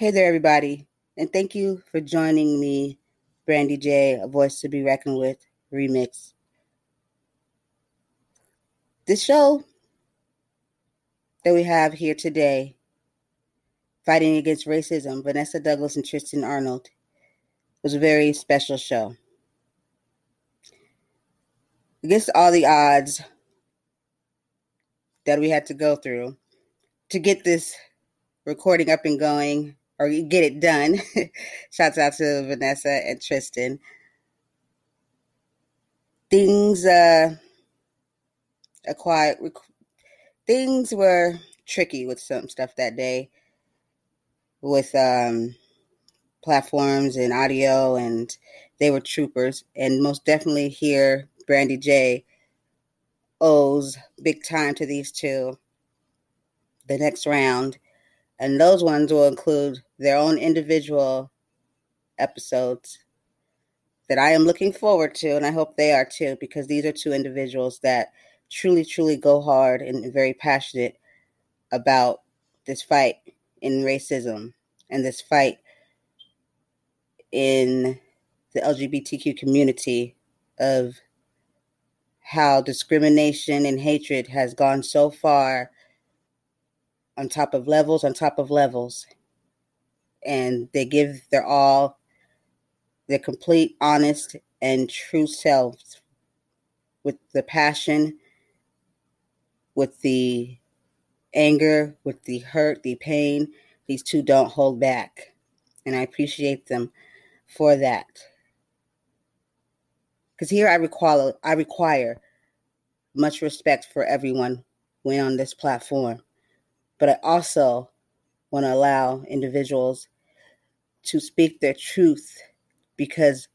Hey there, everybody, and thank you for joining me, Brandy J, A Voice to Be Reckoned with remix. This show that we have here today, Fighting Against Racism, Vanessa Douglas and Tristan Arnold, was a very special show. Against all the odds that we had to go through to get this recording up and going or get it done. Shouts out to Vanessa and Tristan. Things uh acquired things were tricky with some stuff that day with um platforms and audio and they were troopers and most definitely here Brandy J owes big time to these two the next round and those ones will include their own individual episodes that I am looking forward to, and I hope they are too, because these are two individuals that truly, truly go hard and very passionate about this fight in racism and this fight in the LGBTQ community of how discrimination and hatred has gone so far on top of levels on top of levels. And they give their all, their complete, honest, and true selves with the passion, with the anger, with the hurt, the pain. These two don't hold back. And I appreciate them for that. Because here I require, I require much respect for everyone when on this platform but I also want to allow individuals to speak their truth because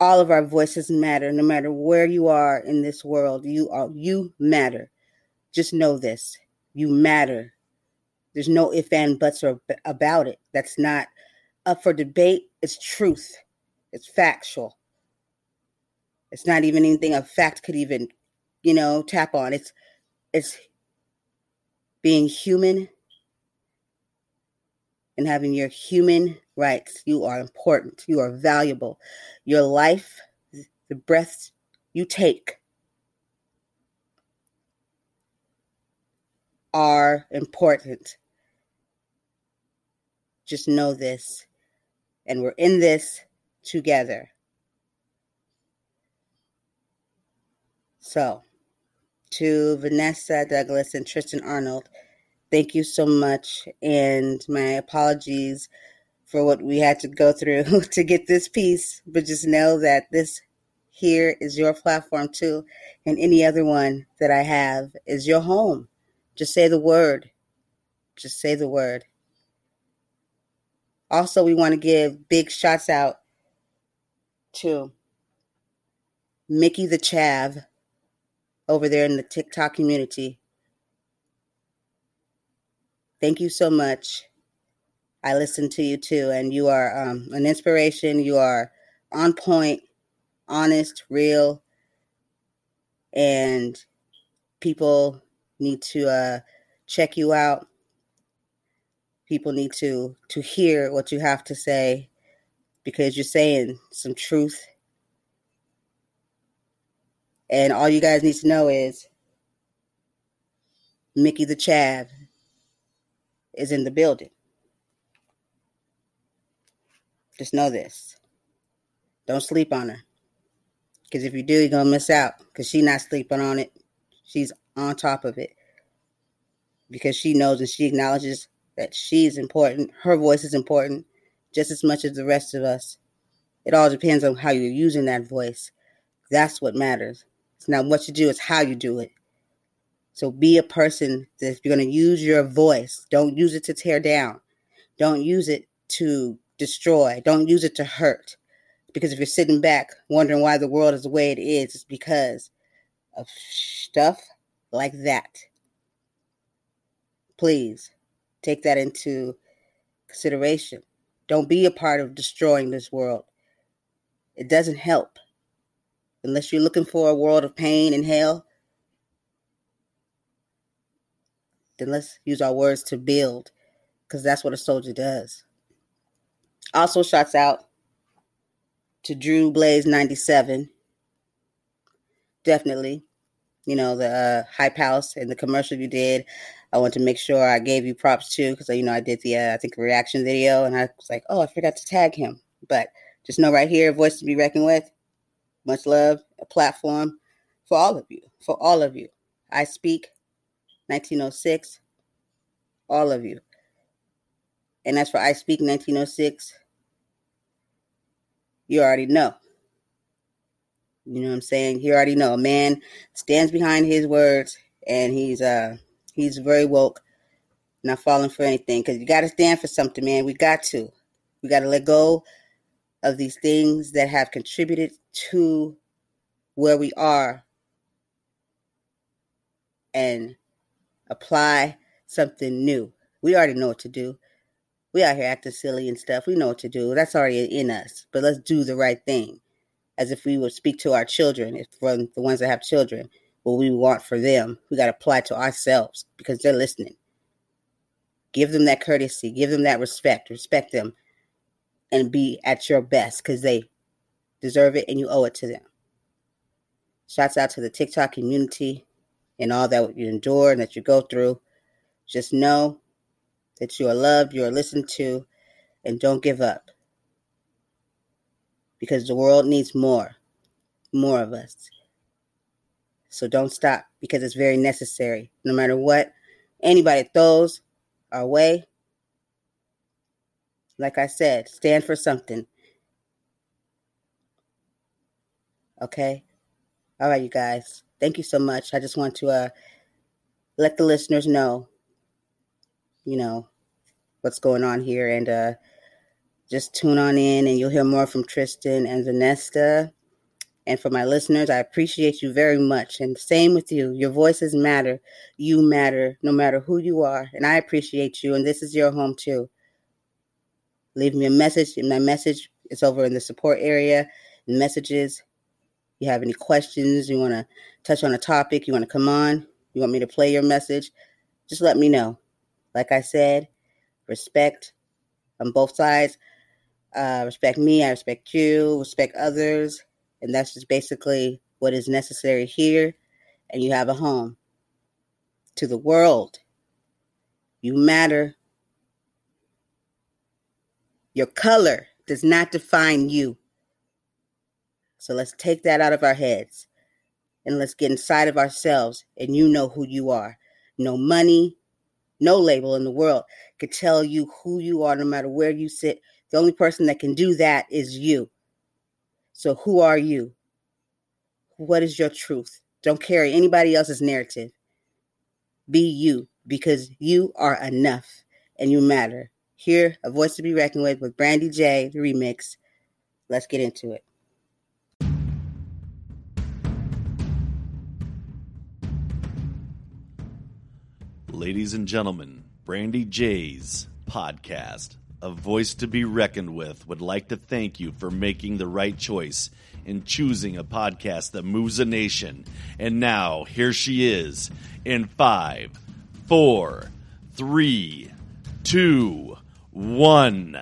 all of our voices matter. No matter where you are in this world you are you matter. Just know this you matter. There's no if and buts or about it. That's not up for debate. It's truth. It's factual. It's not even anything a fact could even you know tap on. It's it's being human and having your human rights. You are important. You are valuable. Your life, the breaths you take, are important. Just know this. And we're in this together. So, to Vanessa Douglas and Tristan Arnold, thank you so much. And my apologies for what we had to go through to get this piece. But just know that this here is your platform too. And any other one that I have is your home. Just say the word. Just say the word. Also, we want to give big shots out to Mickey the Chav over there in the TikTok community. Thank you so much. I listen to you too, and you are um, an inspiration. You are on point, honest, real, and people need to uh, check you out. People need to to hear what you have to say because you're saying some truth and all you guys need to know is Mickey the Chav is in the building. Just know this. Don't sleep on her. Because if you do, you're going to miss out. Because she's not sleeping on it. She's on top of it. Because she knows and she acknowledges that she's important. Her voice is important just as much as the rest of us. It all depends on how you're using that voice. That's what matters. It's not what you do, it's how you do it. So be a person that if you're going to use your voice, don't use it to tear down. Don't use it to destroy. Don't use it to hurt. Because if you're sitting back wondering why the world is the way it is, it's because of stuff like that. Please take that into consideration. Don't be a part of destroying this world. It doesn't help unless you're looking for a world of pain and hell, then let's use our words to build, because that's what a soldier does. Also, shouts out to Drew Blaze 97. Definitely. You know, the uh, Hype House and the commercial you did. I want to make sure I gave you props too, because, you know, I did the, uh, I think, reaction video, and I was like, oh, I forgot to tag him. But just know right here, voice to be reckoned with. Much love, a platform for all of you, for all of you. I speak 1906, all of you. And as for I speak 1906, you already know. You know what I'm saying? You already know. A man stands behind his words and he's uh he's very woke, not falling for anything. Cause you gotta stand for something, man. We got to. We gotta let go of these things that have contributed to where we are and apply something new. We already know what to do. We out here acting silly and stuff. We know what to do. That's already in us. But let's do the right thing. As if we would speak to our children, if from the ones that have children, what we want for them, we got to apply to ourselves because they're listening. Give them that courtesy, give them that respect, respect them and be at your best because they deserve it and you owe it to them. Shouts out to the TikTok community and all that you endure and that you go through. Just know that you are loved, you are listened to, and don't give up. Because the world needs more, more of us. So don't stop because it's very necessary. No matter what anybody throws our way, like I said, stand for something. Okay? All right, you guys. Thank you so much. I just want to uh, let the listeners know, you know, what's going on here. And uh, just tune on in and you'll hear more from Tristan and Vanessa. And for my listeners, I appreciate you very much. And same with you. Your voices matter. You matter no matter who you are. And I appreciate you. And this is your home too leave me a message. My message is over in the support area. Messages. You have any questions? You want to touch on a topic? You want to come on? You want me to play your message? Just let me know. Like I said, respect on both sides. Uh, respect me. I respect you. Respect others. And that's just basically what is necessary here. And you have a home. To the world, you matter your color does not define you. So let's take that out of our heads and let's get inside of ourselves and you know who you are. No money, no label in the world could tell you who you are no matter where you sit. The only person that can do that is you. So who are you? What is your truth? Don't carry anybody else's narrative. Be you because you are enough and you matter. Here, A Voice to Be Reckoned With with Brandy J, the remix. Let's get into it. Ladies and gentlemen, Brandy J's podcast, A Voice to Be Reckoned With, would like to thank you for making the right choice in choosing a podcast that moves a nation. And now, here she is in five, four, three, two, one.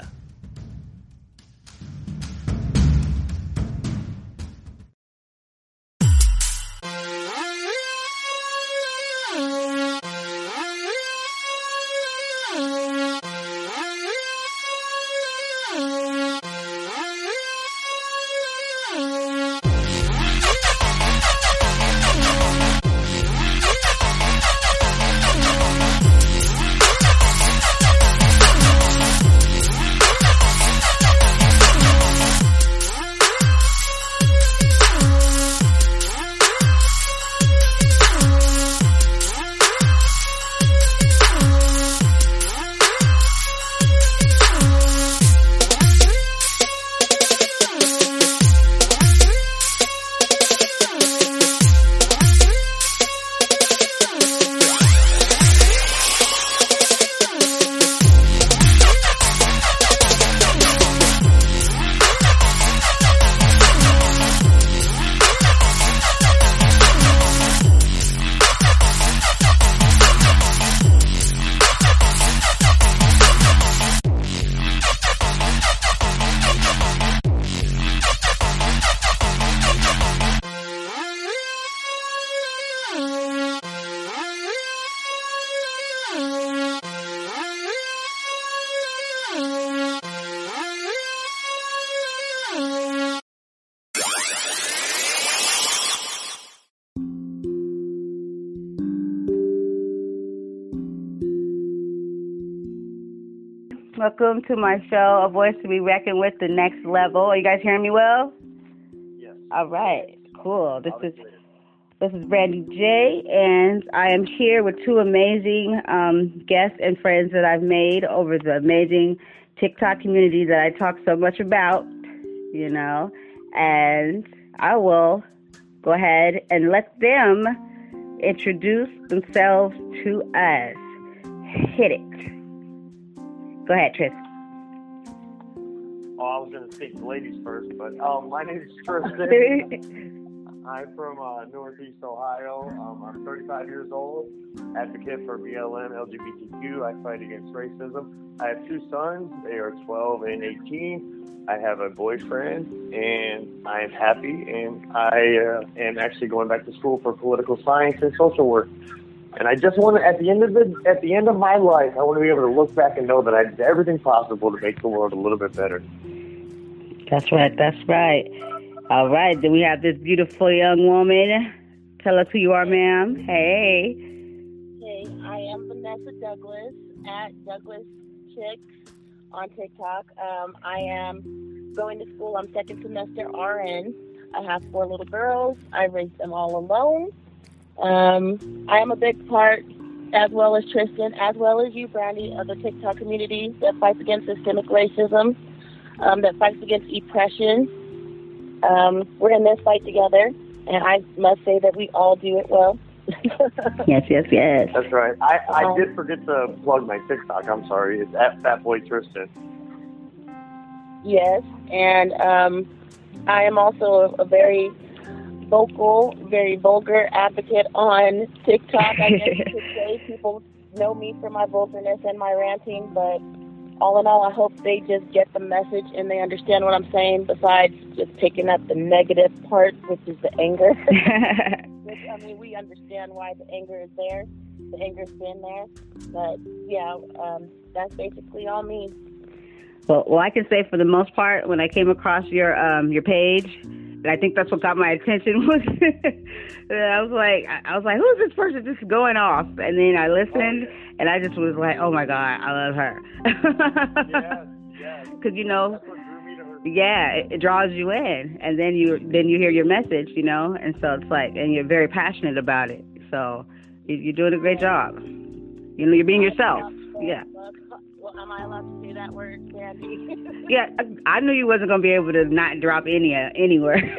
Welcome to my show, A Voice to Be Reckoned with, the next level. Are you guys hearing me well? Yes. All right. Cool. This is this is Brandy J, and I am here with two amazing um, guests and friends that I've made over the amazing TikTok community that I talk so much about. You know, and I will go ahead and let them introduce themselves to us. Hit it. Go ahead, Tris. Oh, I was going to speak to ladies first, but um, my name is Tristan. I'm from uh, Northeast Ohio. Um, I'm 35 years old, advocate for BLM, LGBTQ. I fight against racism. I have two sons. They are 12 and 18. I have a boyfriend, and I am happy. And I uh, am actually going back to school for political science and social work. And I just want to, at the end of the, at the end of my life, I want to be able to look back and know that I did everything possible to make the world a little bit better. That's right. That's right. All right. Then we have this beautiful young woman. Tell us who you are, ma'am. Hey. Hey, I am Vanessa Douglas at Douglas Chicks on TikTok. Um, I am going to school. I'm second semester RN. I have four little girls. I raised them all alone. Um, I am a big part, as well as Tristan, as well as you, Brandy, of the TikTok community that fights against systemic racism, um, that fights against oppression, um, we're in this fight together, and I must say that we all do it well. yes, yes, yes. That's right. I, I um, did forget to plug my TikTok. I'm sorry. It's at Fatboy Tristan. Yes, and um, I am also a, a very vocal, very vulgar advocate on TikTok. I guess you could say people know me for my vulgarness and my ranting, but all in all, I hope they just get the message and they understand what I'm saying, besides just picking up the negative part, which is the anger. which, I mean, we understand why the anger is there. The anger's been there. But, yeah, um, that's basically all me. Well, well, I can say for the most part, when I came across your um, your page, and I think that's what got my attention was I was like I was like who's this person just going off? And then I listened and I just was like oh my god I love her. Because you know yeah it, it draws you in. And then you then you hear your message you know? And so it's like and you're very passionate about it. So you're doing a great job. You know you're being yourself. Yeah well, am I allowed to say that word, Candy? yeah, I, knew you wasn't gonna be able to not drop any uh, anywhere.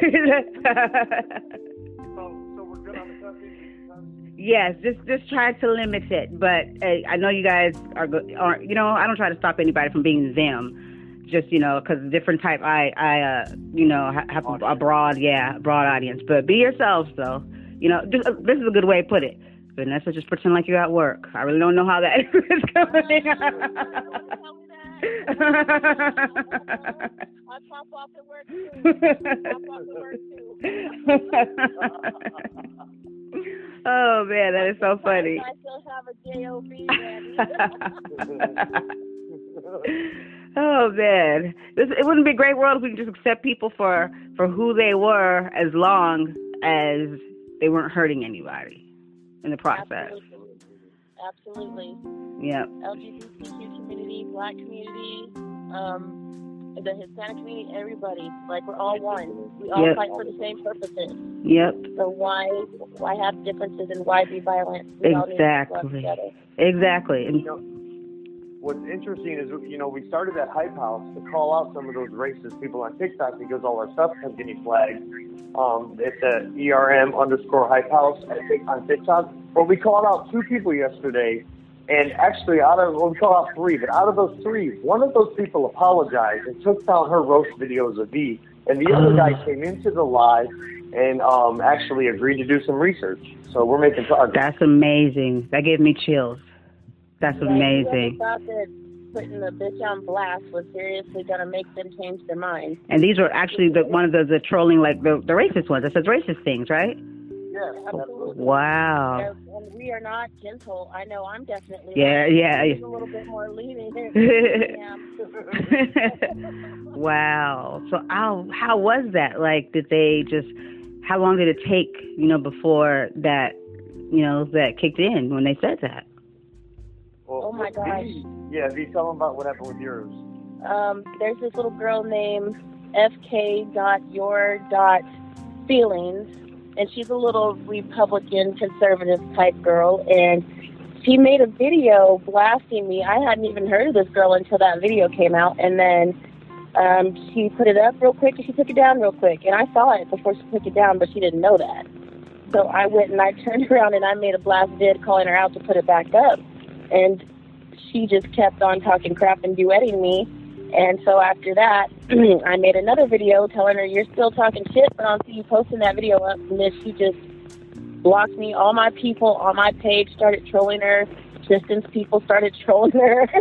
so, so we're good on the subject. Yes, just just try to limit it. But uh, I know you guys are good. Are you know? I don't try to stop anybody from being them. Just you know, because different type. I I uh you know have a broad yeah broad audience. But be yourself though. You know, just, uh, this is a good way to put it. Vanessa, just pretend like you're at work. I really don't know how that is going. I pop off at work too. Off at work too. oh man, that is so funny. I still have a job oh man, this, it wouldn't be a great world if we could just accept people for for who they were, as long as they weren't hurting anybody in the process. Absolutely. Yeah. LGBTQ community, black community, um, the Hispanic community, everybody. Like we're all one. We all yep. fight for the same purposes. Yep. So why why have differences and why be violent? We exactly. Exactly. And, what's interesting is you know we started that hype house to call out some of those racist people on TikTok because all our stuff kept getting flagged. Um, it's at ERM underscore hype house on TikTok. But we called out two people yesterday, and actually out of well, we called out three, but out of those three, one of those people apologized and took down her roast videos of me, and the other guy came into the live and um, actually agreed to do some research. So we're making progress. That's amazing. That gave me chills. That's yeah, amazing putting the bitch on blast was seriously going to make them change their mind. And these were actually the one of the, the trolling, like the, the racist ones. It says racist things, right? Yeah, absolutely. Wow. And we are not gentle. I know I'm definitely. Yeah, yeah. a little bit more lenient. wow. So how how was that? Like, did they just? How long did it take? You know, before that, you know, that kicked in when they said that. Well, Oh my gosh. V, yeah, V, tell them about what happened with yours. um, there's this little girl named FK dot your dot feelings, and she's a little Republican conservative type girl, and she made a video blasting me. I hadn't even heard of this girl until that video came out, and then um, she put it up real quick and she took it down real quick, and I saw it before she took it down, but she didn't know that. So I went and I turned around and I made a blast vid calling her out to put it back up, and she just kept on talking crap and duetting me. And so after that, I made another video telling her, You're still talking shit, but I'll see you posting that video up. And then she just blocked me. All my people on my page started trolling her. Tristan's people started trolling her.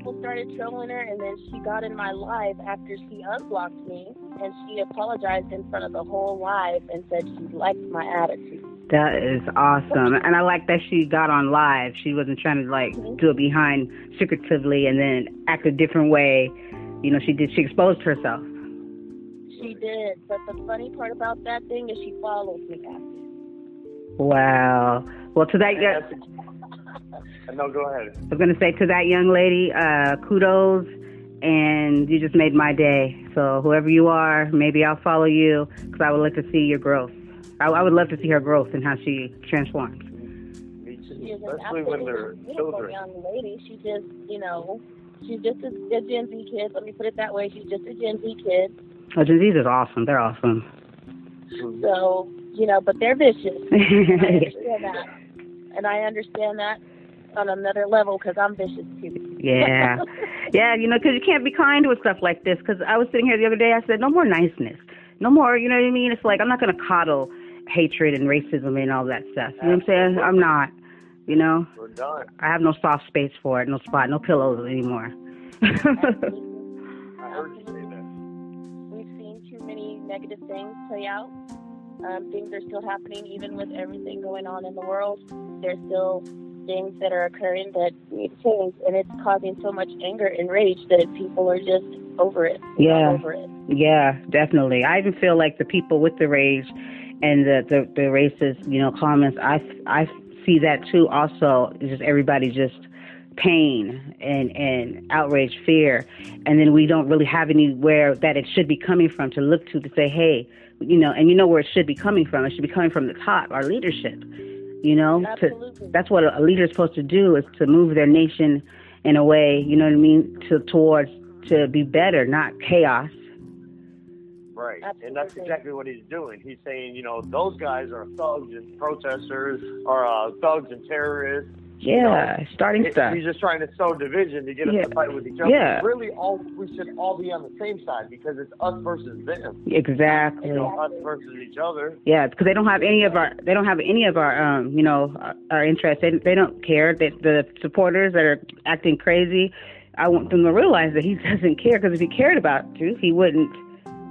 People started trolling her. And then she got in my live after she unblocked me. And she apologized in front of the whole live and said she liked my attitude. That is awesome. And I like that she got on live. She wasn't trying to like do it behind secretively and then act a different way. You know, she did she exposed herself. She did. But the funny part about that thing is she follows me back. Wow. Well to that And young, no, go ahead. I was gonna say to that young lady, uh, kudos and you just made my day. So whoever you are, maybe I'll follow you because I would like to see your growth. I, I would love to see her growth and how she transforms. Me too, She is an Especially when they're children. young lady. She just, you know, she's just a, a Gen Z kid. Let me put it that way. She's just a Gen Z kid. Oh, Gen Z's is awesome. They're awesome. Mm-hmm. So, you know, but they're vicious. I understand that. And I understand that on another level because I'm vicious too. Yeah. Yeah, you know, because you can't be kind with stuff like this. Because I was sitting here the other day, I said, no more niceness. No more, you know what I mean? It's like, I'm not going to coddle hatred and racism and all that stuff. You know what I'm saying? I'm not. You know? We're done. I have no soft space for it, no spot, no pillows anymore. I heard you say that. We've seen too many negative things play out. Um, things are still happening, even with everything going on in the world. There's still things that are occurring that need to change, and it's causing so much anger and rage that people are just over it. Yeah. Over it. Yeah, definitely. I even feel like the people with the rage and the the, the racist, you know, comments. I I see that too. Also, just everybody just pain and and outrage, fear, and then we don't really have anywhere that it should be coming from to look to to say, hey, you know, and you know where it should be coming from. It should be coming from the top, our leadership. You know, to, Absolutely. that's what a leader is supposed to do is to move their nation in a way, you know what I mean, to towards to be better, not chaos. Right. And that's exactly what he's doing. He's saying, you know, those guys are thugs and protesters, or uh, thugs and terrorists. Yeah, starting It- stuff. He's just trying to sow division to get us Yeah. to fight with each other. Yeah. Really, all we should all be on the same side because it's us versus them. Exactly. You know, us versus each other. Yeah, because they don't have any of our they don't have any of our um you know our, our interests. They, they don't care. They, the supporters that are acting crazy, I want them to realize that he doesn't care. Because if he cared about truth, he wouldn't,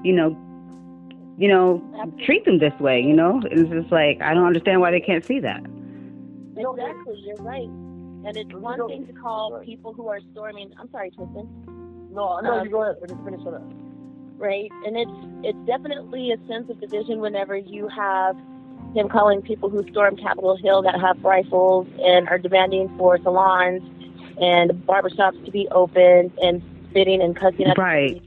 you know, you know, treat them this way. You know, it's just like I don't understand why they can't see that. Exactly, you're right. And it's one thing to call people who are storming. I'm sorry, Tristan. No, no, Um, you go ahead. Finish, finish it up. right? And it's it's definitely a sense of division whenever you have him calling people who storm Capitol Hill that have rifles and are demanding for salons and barbershops to be open and spitting and cussing at Right.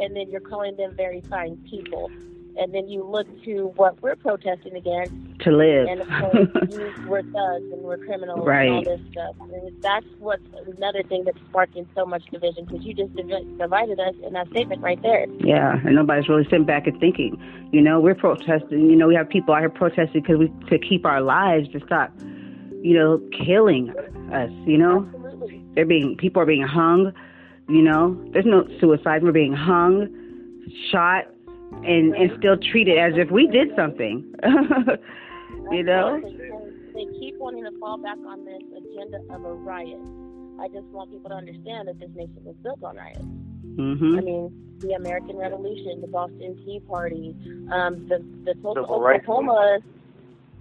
And then you're calling them very fine people. And then you look to what we're protesting against, To live. and of course, you, we're thugs and we're criminals Right. and all this stuff. And that's what's another thing that's sparking so much division because you just divided us in that statement right there. Yeah, and nobody's really sitting back and thinking. You know, we're protesting. You know, we have people out here protesting because we to keep our lives to stop, you know, killing us. You know, Absolutely. they're being people are being hung. You know, there's no suicide. We're being hung, shot, and and still treated as if we did something. you know. They keep wanting to fall back on this agenda of a riot. I just want people to understand that this nation was built on riots. I Mhm. I mean, the American Revolution, the Boston Tea Party, um, the the Tulsa, Civil rights Oklahoma.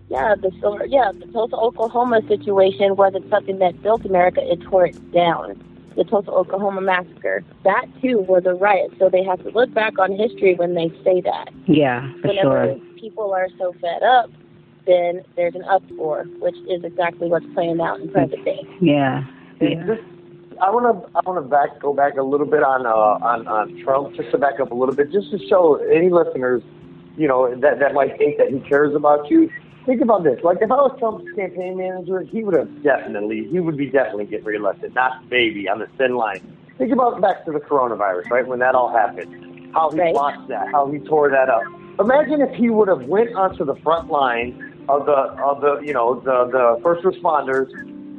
Yeah, the Civil- yeah the Tulsa, Oklahoma situation wasn't something that built America; it tore it down. The Tulsa, Oklahoma massacre, that too was a riot. So they have to look back on history when they say that. Yeah, for Whenever sure. people are so fed up, then there's an uproar, which is exactly what's playing out in present day. Yeah. Yeah. just, I want to I want to back go back a little bit on uh, on on Trump, just to back up a little bit, just to show any listeners, you know, that that might think that he cares about you. Think about this. Like if I was Trump's campaign manager, he would have definitely he would be definitely getting reelected, not maybe on the thin line. Think about back to the coronavirus, right? When that all happened, how he Right. watched that, how he tore that up. Imagine if he would have went onto the front line of the of the you know the the first responders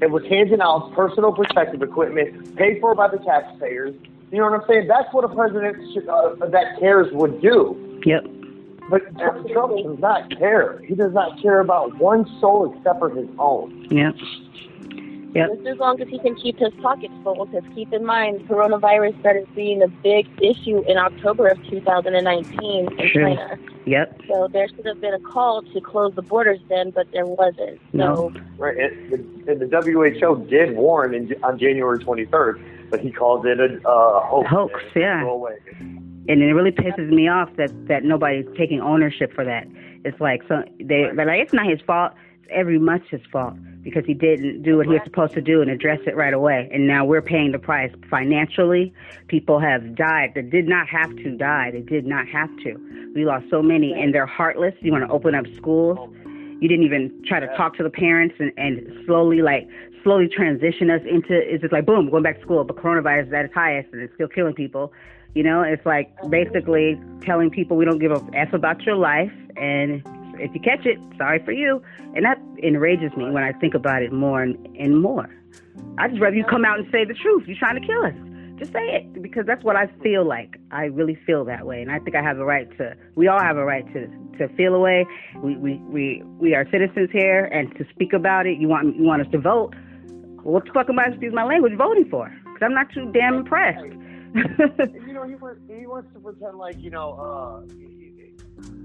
and was handing out personal protective equipment paid for by the taxpayers. You know what I'm saying? That's what a president should, uh, that cares would do. Yep. But Trump does not care. He does not care about one soul except for his own. Yep. Yep. Just as long as he can keep his pockets full, because keep in mind, coronavirus started being a big issue in October of 2019 in True. China. Yep. So there should have been a call to close the borders then, but there wasn't. No. So Right? And the, and the WHO did warn in, on January 23rd, but he called it a uh, hoax. Hoax, And yeah. And it really pisses me off that that nobody's taking ownership for that. It's like so they they're like it's not his fault. It's every much his fault because he didn't do what he was supposed to do and address it right away. And now we're paying the price financially. People have died that did not have to die. They did not have to. We lost so many, and they're heartless. You want to open up schools. You didn't even try to talk to the parents and, and slowly like slowly transition us into it's just like boom going back to school but coronavirus is at its highest and it's still killing people you know it's like basically telling people we don't give a f about your life and if you catch it sorry for you. And that enrages me when i think about it more and, and more. I just rather you come out and say the truth. You're trying to kill us. Just say it because that's what i feel like. I really feel that way and i think i have a right to we all have a right to to feel a way we we we, we are citizens here and to speak about it you want you want us to vote. Well, what the fuck am I, supposed to use my language, voting for? Because I'm not too damn impressed. you know, he wants he wants to pretend like you know. uh he- he-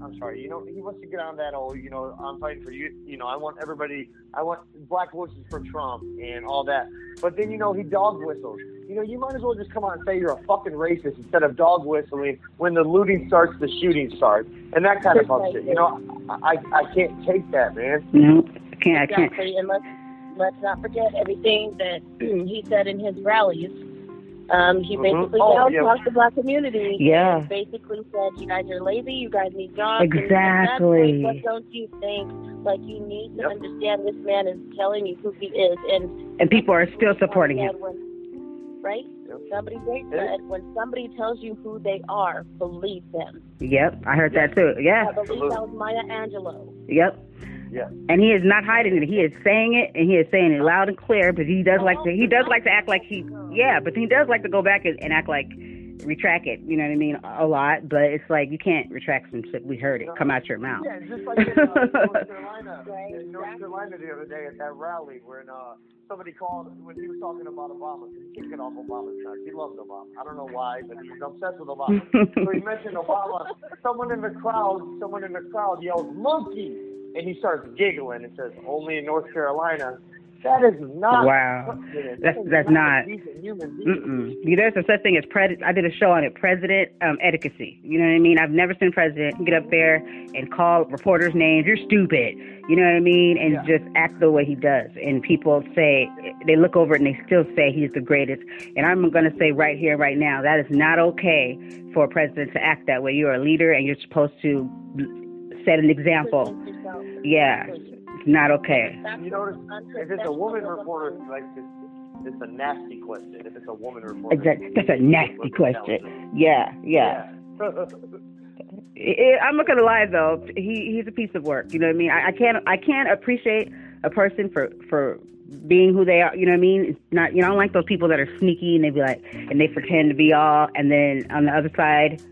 I'm sorry. You know, he wants to get on that. old. you know, I'm fighting for you. You know, I want everybody. I want black voices for Trump and all that. But then you know, he dog whistles. You know, you might as well just come out and say you're a fucking racist instead of dog whistling when the looting starts, the shooting starts, and that kind of bullshit. You know, I I can't take that, man. no, I can't. I can't. exactly, and let's let's not forget everything that he said in his rallies. Um, he Mhm. basically Oh, down yeah. talked the black community. Yeah. and basically said, "You guys are lazy. You guys need jobs." Exactly. What don't you think? Like you need to Yep. understand this man is telling you who he is, and And people are still supporting him. When, right? Yep. Somebody great said, when somebody tells you who they are, believe them. Yep, I heard that too. Yeah, I believe that was Maya Angelou. yep. Yeah. And he is not hiding it. He is saying it, and he is saying it loud and clear. But he does like to. He does like to act like he. Yeah, but he does like to go back and, and act like retract it. You know what I mean? A lot. But it's like you can't retract some shit. We heard it come out your mouth. Yeah, just like in uh, North Carolina, in North Carolina the other day at that rally when uh, somebody called when he was talking about Obama. He can't get off Obama's track. He loves Obama. I don't know why, but he's obsessed with Obama. so he mentioned Obama. Someone in the crowd, someone in the crowd yelled, "monkey," and he starts giggling and says, "Only in North Carolina." That is not. Wow. That That's- that's not- being. Mm-mm. There's a such thing as president. I did a show on it, president um, etiquette. You know what I mean? I've never seen a president get up there and call reporters names. You're stupid. You know what I mean? And Yeah. just act the way he does. And people say they look over it and they still say he's the greatest. And I'm going to say right here, right now, that is not okay for a president to act that way. You're a leader and you're supposed to set an example. Present. Yeah, it's not okay. You notice if it's a woman reporter, like it's, it's a nasty question. If it's a woman reporter, Exactly. That's a nasty question. Yeah, yeah. Yeah. I- I'm not gonna lie though. He he's a piece of work. You know what I mean? I, I can't I can't appreciate a person for for being who they are. You know what I mean? It's not you know I don't like those people that are sneaky and they be like and they pretend to be all and then on the other side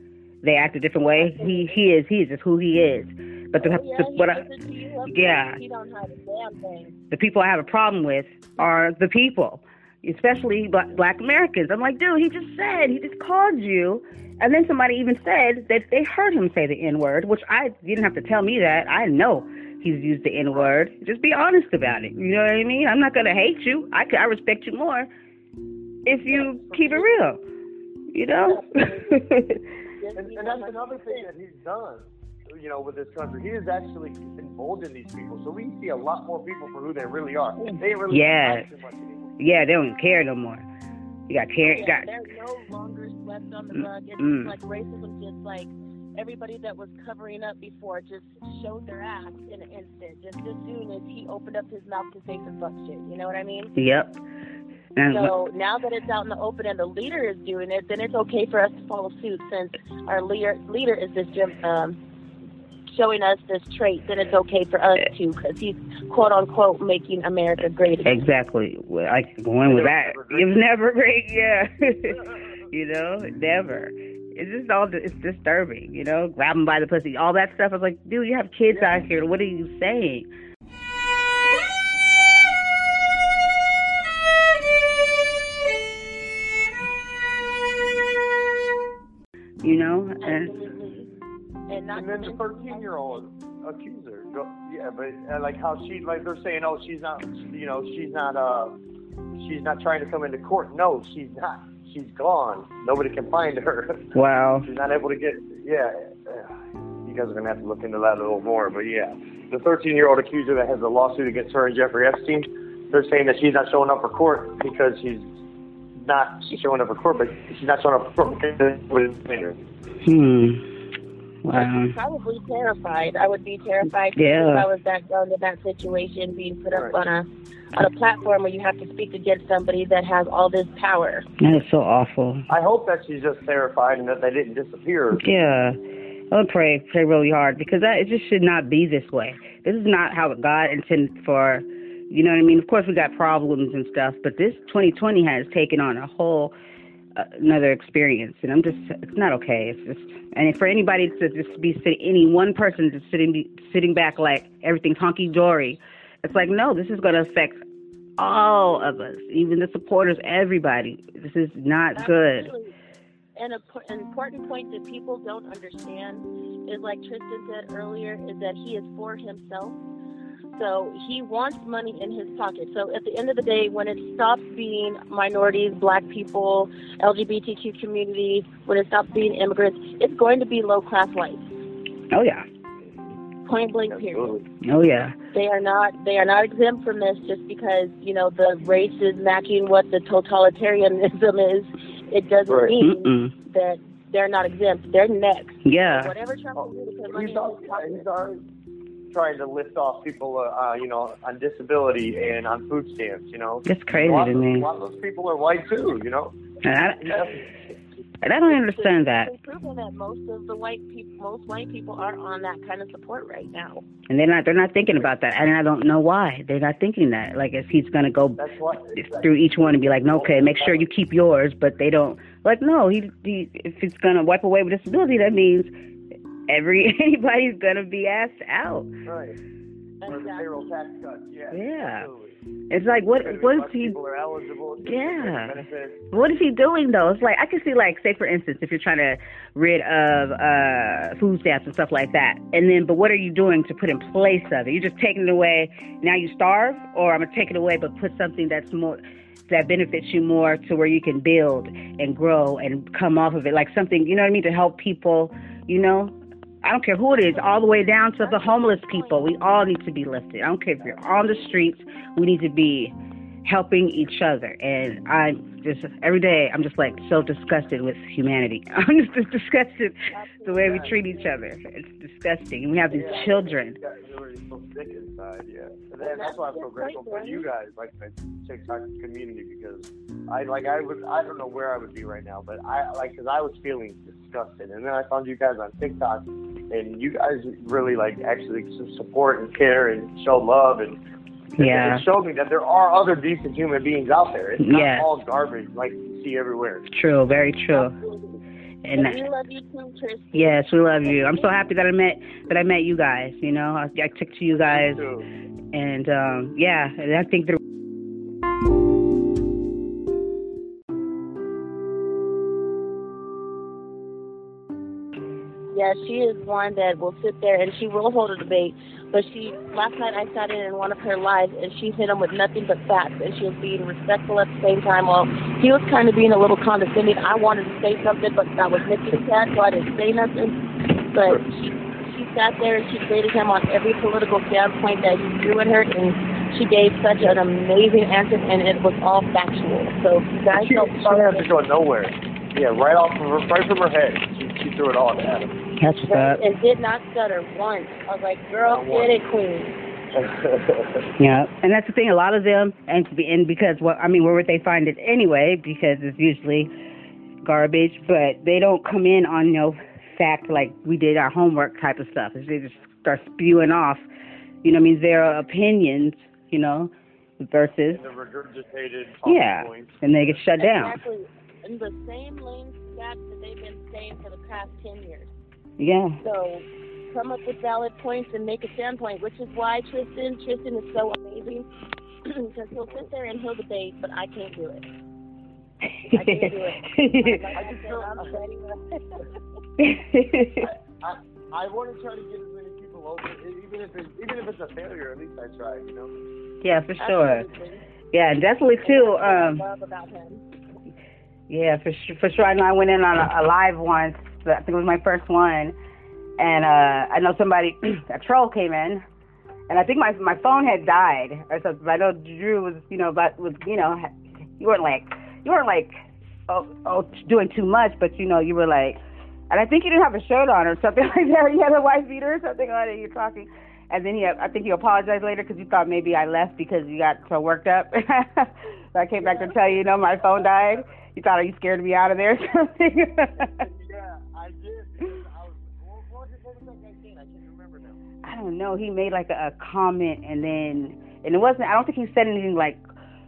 they act a different way. He he is he is just who he is. But the, yeah, the what I, listens to you up yeah. He don't hide a damn thing. the people I have a problem with are the people, especially black, black Americans. I'm like, dude, he just said, he just called you. And then somebody even said that they heard him say the N word, which I you didn't have to tell me that. I know he's used the N word. Just be honest about it. You know what I mean? I'm not going to hate you. I I respect you more if you keep it real. You know? And, and that's another thing that he's done. You know, with this country. He has actually emboldened these people, so we see a lot more people for who they really are. They really Yeah. much. Yeah, they don't care no more. You got care. Yeah, got they're no longer swept on the Mm, rug. It's mm. like racism just like everybody that was covering up before just showed their ass in an instant. Just as soon as he opened up his mouth to say some fuck shit. You know what I mean? Yep. And So now that it's out in the open and the leader is doing it, then it's okay for us to follow suit since our leader leader is this Jim um, showing us this trait. Then it's okay for us to because he's quote unquote making America great again. Exactly. Well, Like going with that, Never great. it was never great. Yeah, you know, never. It's just all. It's disturbing. You know, grab him by the pussy, all that stuff. I was like, dude, you have kids out here. What are you saying? You know, and. And not And then the 13 year old accuser. Go, yeah, but uh, like how she, like they're saying, oh, she's not, you know, she's not, uh, she's not trying to come into court. No, she's not. She's gone. Nobody can find her. wow. she's not able to get. Yeah, uh, you guys are gonna have to look into that a little more. But yeah, the 13 year old accuser that has a lawsuit against her and Jeffrey Epstein, they're saying that she's not showing up for court because she's not showing up for court, but she's not showing up for court because nobody's her. Hmm. Wow. probably terrified. I would be terrified Yeah. if I was that young in that situation, being put up on a on a platform where you have to speak against somebody that has all this power. That is so awful. I hope that she's just terrified and that they didn't disappear. Yeah. I would pray, pray really hard because that it just should not be this way. This is not how God intended for. You know what I mean? Of course, we got problems and stuff, but this 2020 has taken on a whole another experience, and I'm just it's not okay. It's just and for anybody to just be sitting, any one person just sitting sitting back like everything's honky dory, it's like no, this is going to affect all of us, even the supporters, everybody. This is not good. And a, an important point that people don't understand is, like Tristan said earlier, is that he is for himself. So he wants money in his pocket. So at the end of the day, when it stops being minorities, black people, LGBTQ community, when it stops being immigrants, it's going to be low class whites. Oh yeah, Point blank period. Oh yeah. they are not they are not exempt from this just because you know the race is matching what the totalitarianism is. It doesn't Right. mean Mm-mm. that they're not exempt. They're next. Yeah. Whatever Trump will do to He's, in al- his pocket. he's already trying to lift off people, uh, uh, you know, on disability and on food stamps. You know, That's crazy a lot, to of, me. a lot of those people are white too. You know, And I, and I don't understand that. They've proven that most of the white people, most white people are on that kind of support right now. And they're not they're not thinking about that. And I don't know why. They're not thinking that. Like if he's gonna go that's what. through each one and be like, no, okay, make sure you keep yours, but they don't like no, he, he if he's gonna wipe away with disability, that means every anybody's gonna be asked out. Right. Or the payroll tax cuts. Yeah. Yeah. Absolutely. It's like what what is he are eligible. Yeah. What is he doing though? It's like I can see like say for instance if you're trying to rid of uh food stamps and stuff like that. And then but what are you doing to put in place of it? You're just taking it away, now you starve, or I'm gonna take it away but put something that's more that benefits you more to where you can build and grow and come off of it. Like something, you know what I mean, to help people, you know? I don't care who it is, all the way down to the homeless people. We all need to be lifted. I don't care if you're on the streets, we need to be helping each other. And I'm just every day I'm just like so disgusted with humanity. I'm just disgusted the way we treat each other. It's disgusting. And we have these children. Yeah. And that's why I'm so grateful for you guys, like the TikTok community, because I like I would I don't know where I would be right now, but I like because I was feeling disgusted, and then I found you guys on TikTok, and you guys really like actually s- support and care and show love and. Yeah. It showed me that there are other decent human beings out there. It's not Yeah. all garbage like you see everywhere. True, very true. And And we love you too, Tristan. yes, we love you. I'm so happy that I met that I met you guys. You know, I, I took to you guys, Too. and um, yeah, and I think the Yeah, she is one that will sit there and she will hold a debate. But she last night I sat in in one of her lives and she hit him with nothing but facts and she was being respectful at the same time. Well, he was kind of being a little condescending. I wanted to say something, but I was the cat, so I didn't say nothing. But she she sat there and she graded him on every political standpoint that he threw at her, and she gave such an amazing answer, and it was all factual. So you guys She, don't she didn't to go nowhere. Yeah, right off of her, right from her head. She, she threw it all at him. That's what's up. and did not stutter once. I was like, girl, get it, queen. Yeah, and that's the thing. A lot of them, and to be, and because well, I mean, where would they find it anyway? Because it's usually garbage, but they don't come in on no fact like we did our homework type of stuff. They just start spewing off, you know, what I mean their opinions, you know, versus the regurgitated talking yeah, points. and they get shut down. Exactly. In the same lame stats that they've been saying for the past 10 years. Yeah, So come up with valid points and make a standpoint, which is why Tristan, Tristan is so amazing because he'll sit there and he'll debate, but I can't do it. I can't do it. Like I said, I'm ready with- I, I want to try to get as many people over, even if it's even if it's a failure. At least I tried, you know. yeah, for sure. Absolutely. Yeah, definitely too. Um, Love about him. Yeah, for sure. For sure. I know I went in on a, a live once. I think it was my first one, and uh I know somebody, a troll came in, and I think my my phone had died or something. I know Drew was, you know, but was, you know, you weren't like, you weren't like, oh, oh, doing too much, but you know, you were like, and I think you didn't have a shirt on or something like that. You had a white beater or something on it. You're talking. And then you, I think you apologized later because you thought maybe I left because you got so worked up. so I came back to tell you, you know, my phone died. You thought, are you scared to be out of there or something? I don't know. He made like a, a comment and then, and it wasn't, I don't think he said anything like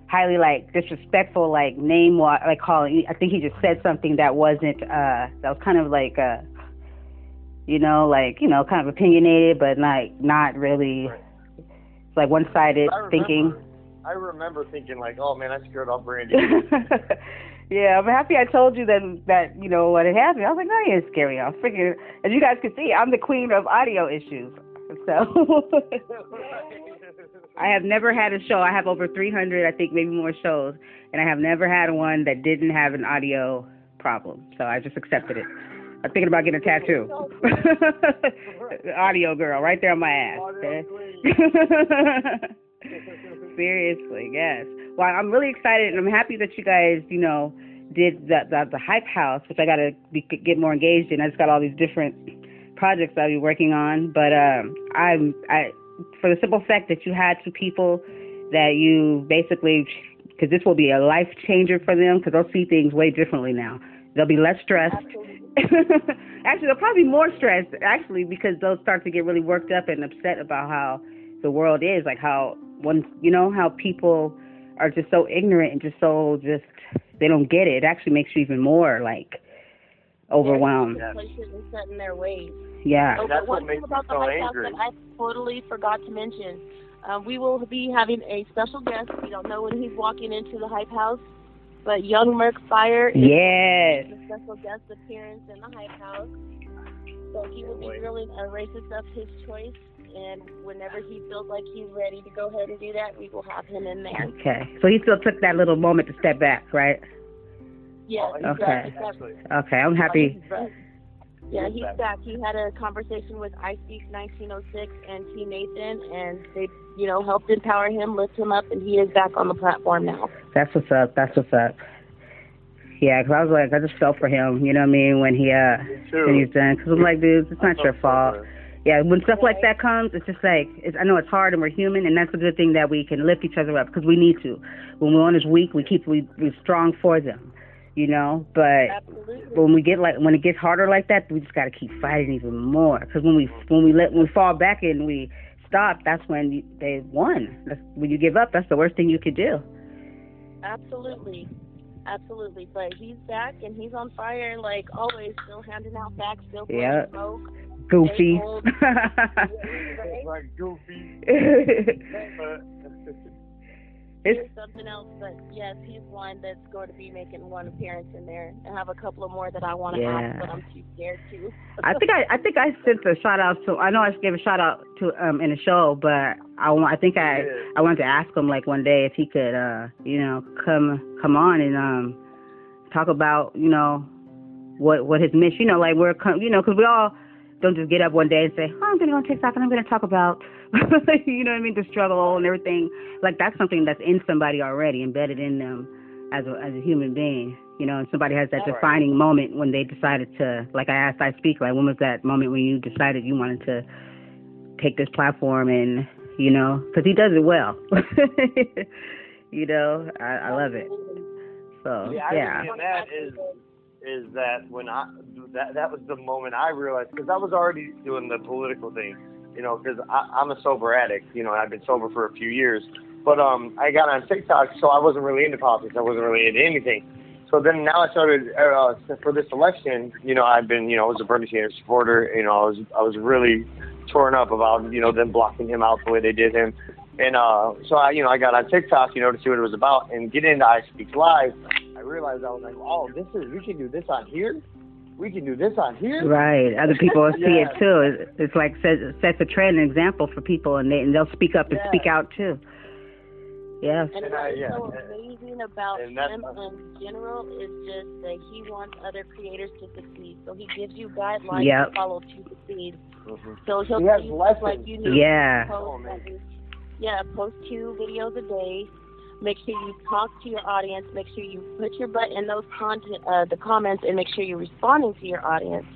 highly like disrespectful, like name, like calling. I think he just said something that wasn't, uh, that was kind of like, uh, you know, like, you know, kind of opinionated, but like not really, Right. it's like one sided thinking. I remember thinking like, oh man, I scared off Brandy. yeah, I'm happy I told you that that you know what had happened. I was like, no, you didn't scare me off. Freaking, as you guys can see, I'm the queen of audio issues. So I have never had a show. I have over 300, I think, maybe more shows, and I have never had one that didn't have an audio problem. So I just accepted it. I'm thinking about getting a tattoo. audio girl, right there on my ass. Seriously, yes. Well, I'm really excited, and I'm happy that you guys, you know, did the the, the hype house, which I got to get more engaged in. I just got all these different projects I'll be working on, but um, I'm I for the simple fact that you had two people that you basically, because this will be a life changer for them, because they'll see things way differently now. They'll be less stressed. Actually, they'll probably be more stressed, actually, because they'll start to get really worked up and upset about how the world is, like how one, you know, how people are just so ignorant and just so just they don't get it. It actually makes you even more like overwhelmed. Yeah. Places and set in their ways. Yeah. Oh, That's what one makes thing about me the so House angry. that I totally forgot to mention. Uh, we will be having a special guest. We don't know when he's walking into the Hype House, but Young Merc Fire is Yes. a special guest appearance in the Hype House. So he will be Wait. grilling a racist of his choice, and whenever he feels like he's ready to go ahead and do that, we will have him in there. Okay. So he still took that little moment to step back, right? Yes, Oh, Okay. exactly. Okay. I'm happy. Yeah, He's he's back. back. He had a conversation with iSpeak 1906 and T Nathan, and they, you know, helped empower him, lift him up, and he is back on the platform now. That's what's up. That's what's up. Yeah, 'cause I was like, I just felt for him. You know what I mean? When he uh, Me when he's done, 'cause I'm like, dude, it's not your fault. so. Yeah, when stuff like that comes, it's just like it's, I know it's hard and we're human, and that's a good thing that we can lift each other up because we need to. When one is weak, we keep we we're strong for them, you know. But Absolutely. when we get like when it gets harder like that, we just got to keep fighting even more. Because when we when we let when we fall back and we stop, that's when you, they won. That's, when you give up, that's the worst thing you could do. Absolutely. Absolutely. But he's back and he's on fire like always, still handing out facts, still blowing Yeah. smoke. Goofy. old. Like goofy. But it's something else, but yes, he's one that's going to be making one appearance in there. I have a couple of more that I want to Yeah. ask, but I'm too scared to. I think I I think I sent a shout out to I know I gave a shout out to um in the show, but I want I think I Yeah. I wanted to ask him like one day if he could uh you know come come on and um talk about you know what what his mission you know like we're com- you know because we all don't just get up one day and say, oh, I'm going to go on TikTok and I'm going to talk about, you know what I mean, the struggle and everything. Like that's something that's in somebody already, embedded in them as a as a human being. You know, and somebody has that All defining right. moment when they decided to, like I asked, I speak, like when was that moment when you decided you wanted to take this platform and, you know, because he does it well. you know, I, I love it. So yeah, yeah. That is is that when I that that was the moment I realized because I was already doing the political thing, you know, because I'm a sober addict, you know, I've been sober for a few years, but um, I got on TikTok, so I wasn't really into politics, I wasn't really into anything. So then now I started uh, for this election, you know, I've been, you know, I was a Bernie Sanders supporter, you know, I was I was really torn up about, you know, them blocking him out the way they did him. And uh, so I, you know, I got on TikTok, you know, to see what it was about, and get into I Speak Live. I realized I was like, oh, this is we can do this on here. We can do this on here. Right. Other people will see yeah. it too. It's like sets, sets a trend, an example for people, and they and they'll speak up and yeah. speak out too. Yes. And, And I- what's yeah, so amazing about and that's- him in general is just that he wants other creators to succeed. So he gives you guidelines Yep. to follow to succeed. Mhm. So he'll He tell has you lessons. like you need Yeah. to post Oh, man. at least- yeah, post two videos a day. Make sure you talk to your audience. Make sure you put your butt in those content, uh, the comments, and make sure you're responding to your audience.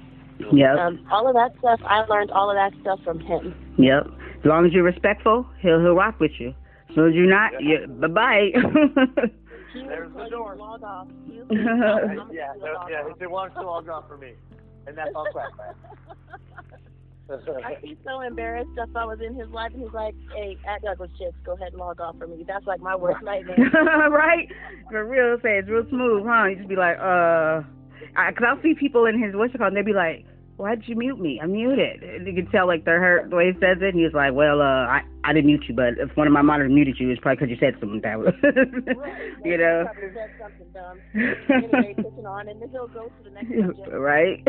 Yep. Um, all of that stuff, I learned all of that stuff from him. Yep. As long as you're respectful, he'll he'll rock with you. As soon as you're not, you bye bye. There's the door. you log off. He will you, I'm yeah, tell you to no, log yeah. off. If they want to log off for me, and that's all crap. I'd be so embarrassed if I was in his life and he's like, "Hey, at Douglas Chicks, go ahead and log off for me." That's like my worst nightmare. right? For real, say it's real smooth, huh? You just be like, uh, I, cause I'll see people in his what's it called, and they be like, "Why'd you mute me? I'm muted." And you can tell like they're hurt the way he says it. And he's like, "Well, uh, I I didn't mute you, but if one of my monitors muted you, it's probably because you said something that was, you know." Probably said something dumb. Anyway, pushing on, and then he'll go to the next subject. right?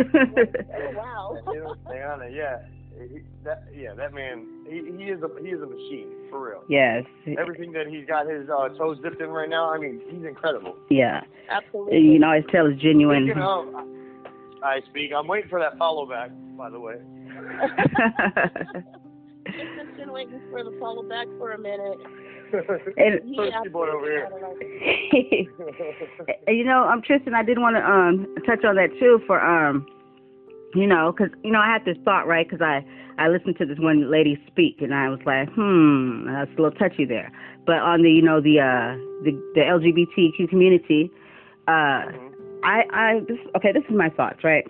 Oh, wow. You know, stay on. Yeah, he, that yeah, that man, he, he is a he is a machine for real. yes. Everything that he's got his uh, toes dipped in right now, I mean, he's incredible. Yeah. Absolutely. You can always tell it's genuine. Speaking of, I speak. I'm waiting for that follow back. By the way. Tristan's been waiting for the follow back for a minute. and He Thirsty boy over here. you know, um, Tristan, I did want to um touch on that too for um, you know, because you know I had this thought right 'cause I I listened to this one lady speak and I was like, hmm, that's a little touchy there. But on the you know the uh the the LGBTQ community, uh, Mhm. I I this okay, this is my thoughts right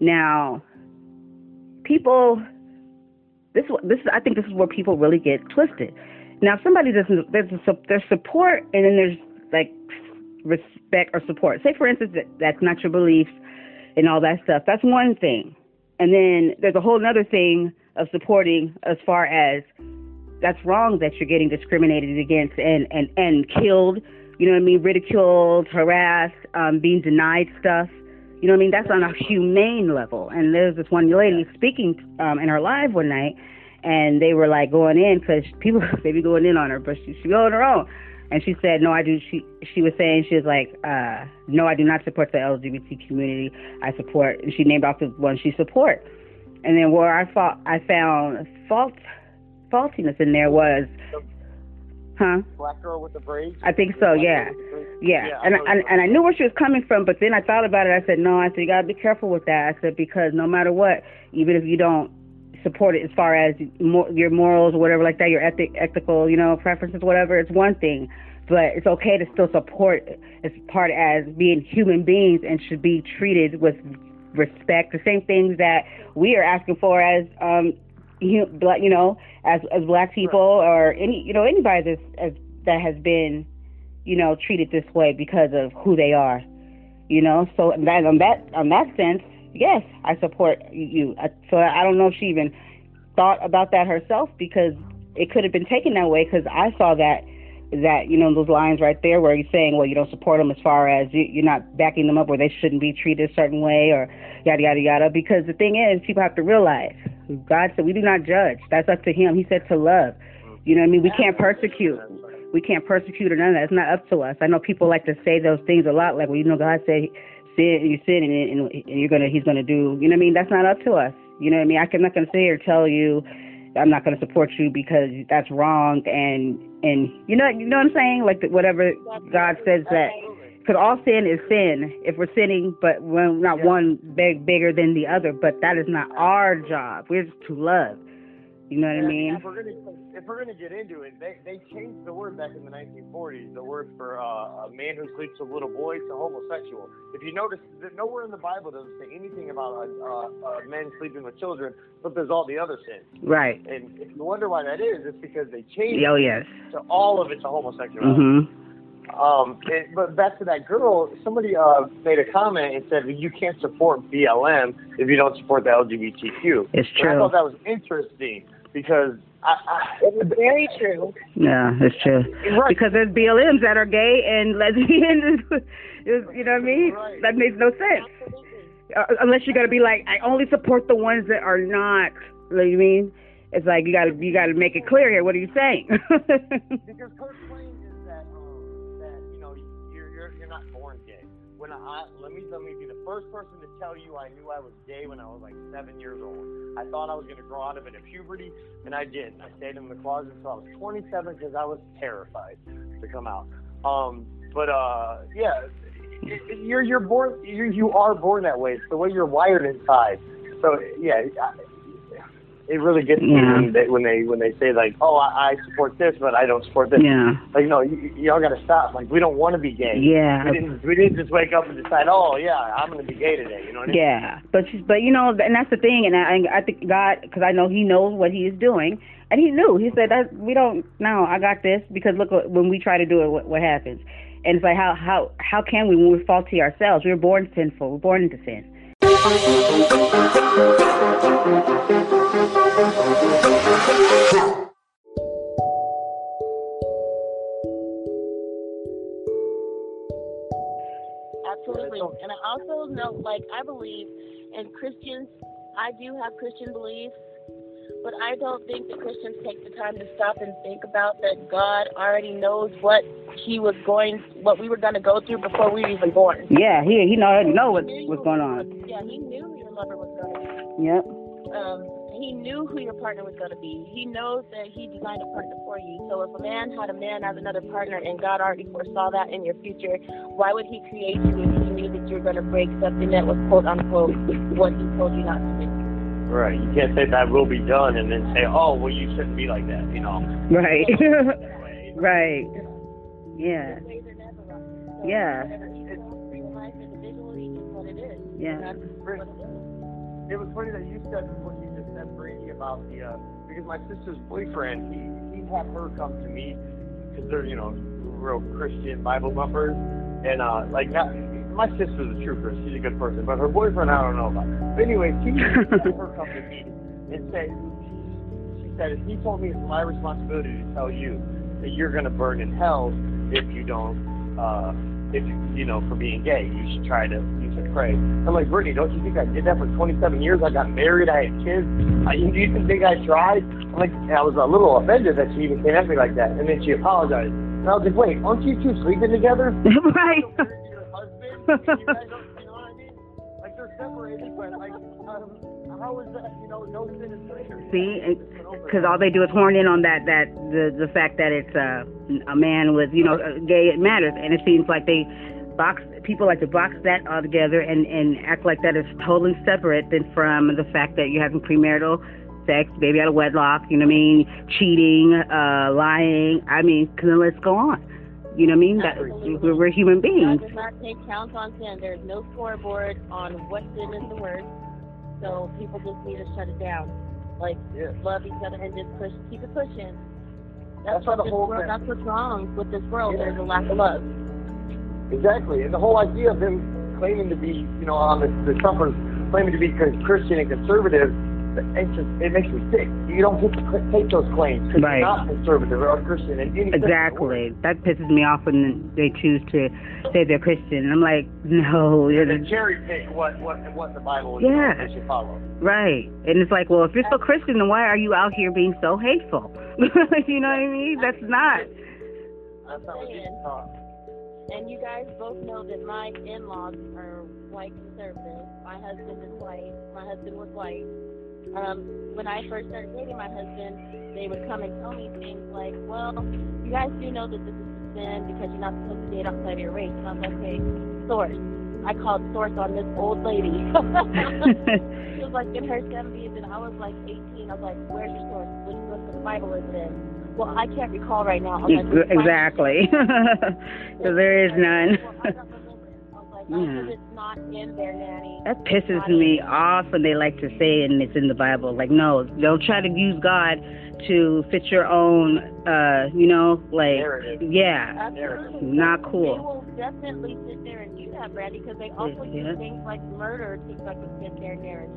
now. People, this this is I think this is where people really get twisted. Now, if somebody doesn't, there's a, there's support, and then there's like respect or support. Say, for instance, that that's not your beliefs and all that stuff. That's one thing, and then there's a whole other thing of supporting as far as that's wrong that you're getting discriminated against and and and killed. You know what I mean? Ridiculed, harassed, um, being denied stuff. You know what I mean? That's on a humane level. And there's this one lady speaking um, in her live one night, and they were like going in because people they be going in on her, but she she go on her own. And she said, "No, I do." She she was saying she was like, uh, "No, I do not support the LGBT community. I support." And she named off the one she support. And then where I thought I found fault faultiness in there was, huh? Black girl with the braids. I think so. Yeah. girl with the braids? Yeah, Yeah, I and know and, and I knew where she was coming from, but then I thought about it. I said, no, I said you gotta be careful with that. I said because no matter what, even if you don't support it as far as mor- your morals or whatever like that, your ethic, ethical, you know, preferences, whatever, it's one thing. But it's okay to still support as part as being human beings and should be treated with respect. The same things that we are asking for as um, you, black, you know, as as black people or any, you know, anybody that's as, that has been you know, treated this way because of who they are. You know, so that on that on that sense, yes, I support you. I, so I don't know if she even thought about that herself because it could have been taken that way. Because I saw that that you know those lines right there where you're saying, well, you don't support them as far as you, you're not backing them up, or they shouldn't be treated a certain way, or yada yada yada. Because the thing is, people have to realize God said we do not judge. That's up to Him. He said to love. You know what I mean? We can't persecute we can't persecute or none of that. It's not up to us. I know people like to say those things a lot, like, well, you know, God said sin, you sin, and, and, and you're gonna, He's gonna do. You know what I mean? That's not up to us. You know what I mean? I can, not to sit here and tell you I'm not going to support you because that's wrong, and and you know you know what I'm saying? Like the, whatever God says that. Because all sin is sin if we're sinning, but we're not one big bigger than the other. But that is not our job. We're just to love. You know what I mean? If we're gonna if we're gonna get into it, they they changed the word back in the 1940s. The word for uh, a man who sleeps with little boys to homosexual. If you notice, that nowhere in the Bible does it say anything about uh, uh, men sleeping with children, but there's all the other sins. Right. And if you wonder why that is, it's because they changed Oh yes. to all of it to homosexuality. Mhm. Um, but back to that girl, somebody uh, made a comment and said well, you can't support BLM if you don't support the LGBTQ. It's And I thought that was interesting because I, I It's very true. Yeah, it's true. right. Because there's BLMs that are gay and lesbian. you know what I mean? Right. That makes no sense. Uh, unless you're gonna be like, I only support the ones that are not. You know what I mean? It's like you gotta you gotta make it clear here. What are you saying? When I let me let me be the first person to tell you I knew I was gay when I was like seven years old. I thought I was to grow out of it at puberty, and I didn't. I stayed in the closet until I was 27 because I was terrified to come out. Um, but uh, yeah, you're you're born you you are born that way. It's the way you're wired inside. So yeah, it really gets me Yeah. when they when they when they say like, oh, I, I support this, but I don't support this. yeah. Like, no, y- y'all got to stop. Like, we don't want to be gay. Yeah. We didn't. We didn't just wake up and decide, oh yeah, I'm going to be gay today. You know what I mean? Yeah, but but you know, and that's the thing, and I I think God, because I know He knows what He is doing, and He knew. He said that we don't. No, I got this because look when we try to do it, what, what happens? And it's like how how how can we when we're faulty ourselves? We're born sinful. We're born into sin. Absolutely. And I also know, like, I believe in Christians, I do have Christian beliefs, but I don't think the Christians take the time to stop and think about that God already knows what He was going, what we were going to go through before we were even born. Yeah, He He know already know what what's going on. Yeah, He knew who your lover was going to be. Yep. um, he knew who your partner was going to be. He knows that he designed a partner for you. So if a man had a man as another partner and God already foresaw that in your future, why would he create you if he knew that you were going to break something that was quote unquote what he told you not to do? Right. You can't say that will be done and then say, oh, well, you shouldn't be like that. You know. Right. Right. Yeah. Ways are never right. So Yeah. whatever you do in life individually is what it is. Yeah. That's what it is. It was funny that you said what you just said, Brady, about the uh, because my sister's boyfriend, he he had her come to me because they're you know real Christian Bible bumpers, and uh, like not. My sister's a Christian. She's a good person, but her boyfriend, I don't know about. But anyway, she her me and say, she said, he told me it's my responsibility to tell you that you're going to burn in hell if you don't, uh, if you know, for being gay. You should try to, you should pray. I'm like, Brittany, don't you think I did that for 27 years? I got married, I had kids. I, do you think I tried? I'm like, I was a little offended that she even came at me like that, and then she apologized. And I was like, wait, aren't you two sleeping together? right. See, because all they do is horn in on that that the the fact that it's uh, a man with you know uh, gay it matters, and it seems like they box people like to box that all together and and act like that is totally separate than from the fact that you're having premarital sex, baby out of wedlock, you know what I mean, cheating, uh, lying. I mean, let's go on. You know what I mean? That we're, we're human God beings. does not take count on sin. There's no scoreboard on what sin is the worst. So people just need to shut it down. Like uh, love each other and just push, keep it pushing. That's That's, why what the whole world, thing- that's what's wrong with this world. Yeah. There's a lack of love. Exactly, and the whole idea of him claiming to be, you know, on the, the Trumpers claiming to be Christian and conservative, it just it makes me sick. You don't get to cl- take those claims because Right. you're not conservative or Christian in any sense of the word. Exactly. That pisses me off when they choose to say they're Christian. And I'm like, no, you're And the cherry pick what what what the Bible is Yeah. they should follow. Right. And it's like, well, if you're so Christian, then why are you out here being so hateful? you know what I mean? That's not. That's not what Jesus taught. And you guys both know that my in-laws are white conservative. My husband is white. My husband was white. Um, when I first started dating my husband, they would come and tell me things like, "Well, you guys do know that this is a sin because you're not supposed to date outside of your race." And I'm like, "Okay, source." I called source on this old lady. she was like in her 70s, and I was like 18. I was like, "Where's your source? Which book of the Bible is it in?" Well, I can't recall right now. Like, exactly. so there is none. Well, I don't remember. I was like, Yeah. it's not in there, nanny. That pisses me off when they like to say and it's in the Bible. Like, no, don't try to use God to fit your own, uh, you know, like, Narrative. yeah, Absolutely. not They cool. will definitely sit there and do that, Brandy, because they also Yeah. use things like murder to fucking fit their narrative.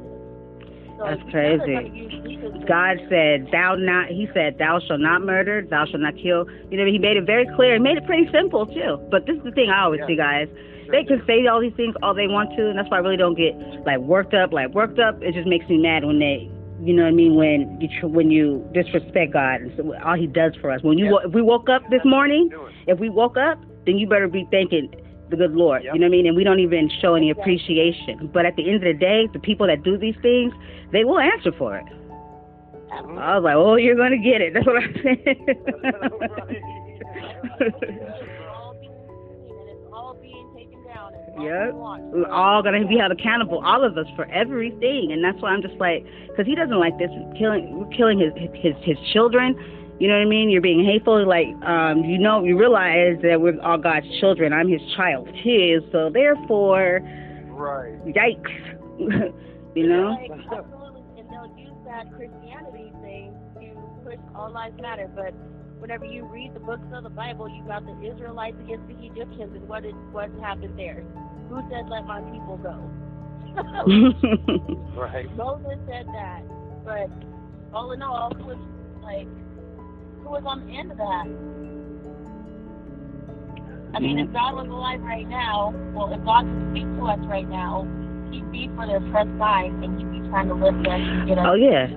So That's you know they're crazy. gonna use Jesus to- God said, "Thou not." He said, "Thou shalt not murder. Thou shalt not kill." You know, he made it very clear. He made it pretty simple too. But this is the thing I always Yeah. see, guys. They can say all these things all they want to, and that's why I really don't get like worked up. Like worked up, it just makes me mad when they, you know what I mean, when you tr- when you disrespect God and so all He does for us. When you Yeah. if we woke up this morning, if we woke up, then you better be thanking the good Lord. Yep. You know what I mean? And we don't even show any appreciation. But at the end of the day, the people that do these things, they will answer for it. I was like, oh, you're going to get it. That's what I'm saying. taken down and Yep. We're all going to be held accountable, all of us, for everything. And that's why I'm just like, because he doesn't like this. Killing, we're killing his, his, his children. You know what I mean? You're being hateful. Like, um, you know, you realize that we're all God's children. I'm his child too. So therefore, Right. yikes. you know? Like, absolutely, and they'll use that Christianity thing to push all lives matter. But whenever you read the books of the Bible, you got the Israelites against the Egyptians, and what did what happened there? Who said, "Let my people go"? Right. Moses said that, but all in all, who was like, who was on the end of that? I mean, if mm-hmm. God was alive right now, well, if God could speak to us right now, He'd be for their press signs, and He'd be trying to lift us and get us. Oh, yeah.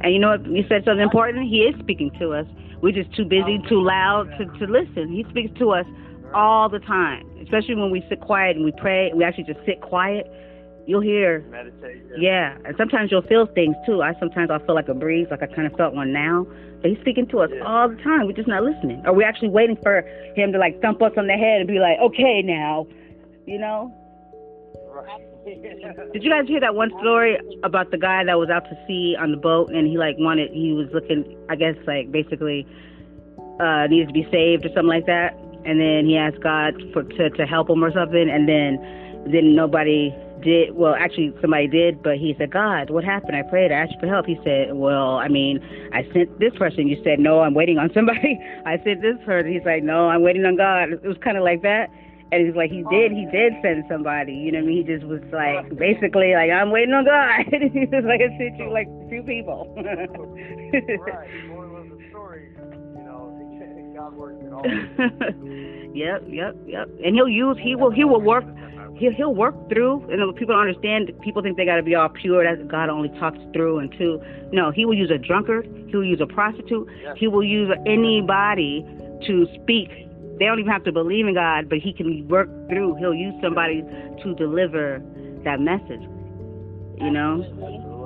And you know what? You said something important. He is speaking to us. We're just too busy, too loud to, to listen. He speaks to us all the time, especially when we sit quiet and we pray. We actually just sit quiet. You'll hear, Meditate. yeah. And sometimes you'll feel things too. I sometimes I'll feel like a breeze, like I kind of felt one now. But he's speaking to us Yeah. all the time. We're just not listening, or we're actually waiting for him to like thump us on the head and be like, "Okay, now," you know. Right. Did you guys hear that one story about the guy that was out to sea on the boat and he like wanted he was looking I guess like basically uh needed to be saved or something like that? And then he asked God for to to help him or something and then then nobody did well actually somebody did but he said God what happened? I prayed I asked you for help. He said well I mean I sent this person. You said no I'm waiting on somebody. I sent this person. He's like no I'm waiting on God. It was kind of like that and he's like, he did, he did send somebody. You know what I mean? He just was like, basically, like, I'm waiting on God. he was like, I sent you like two people. right. Moral of the story, you know, God works it all. yep, yep, yep. And he'll use, he will, he will work, he'll, he'll work through. And people don't understand. People think they got to be all pure. That God only talks through and to. No, he will use a drunkard. He will use a prostitute. He will use anybody to speak. They don't even have to believe in God, but he can work through. He'll use somebody to deliver that message. You know? Absolutely.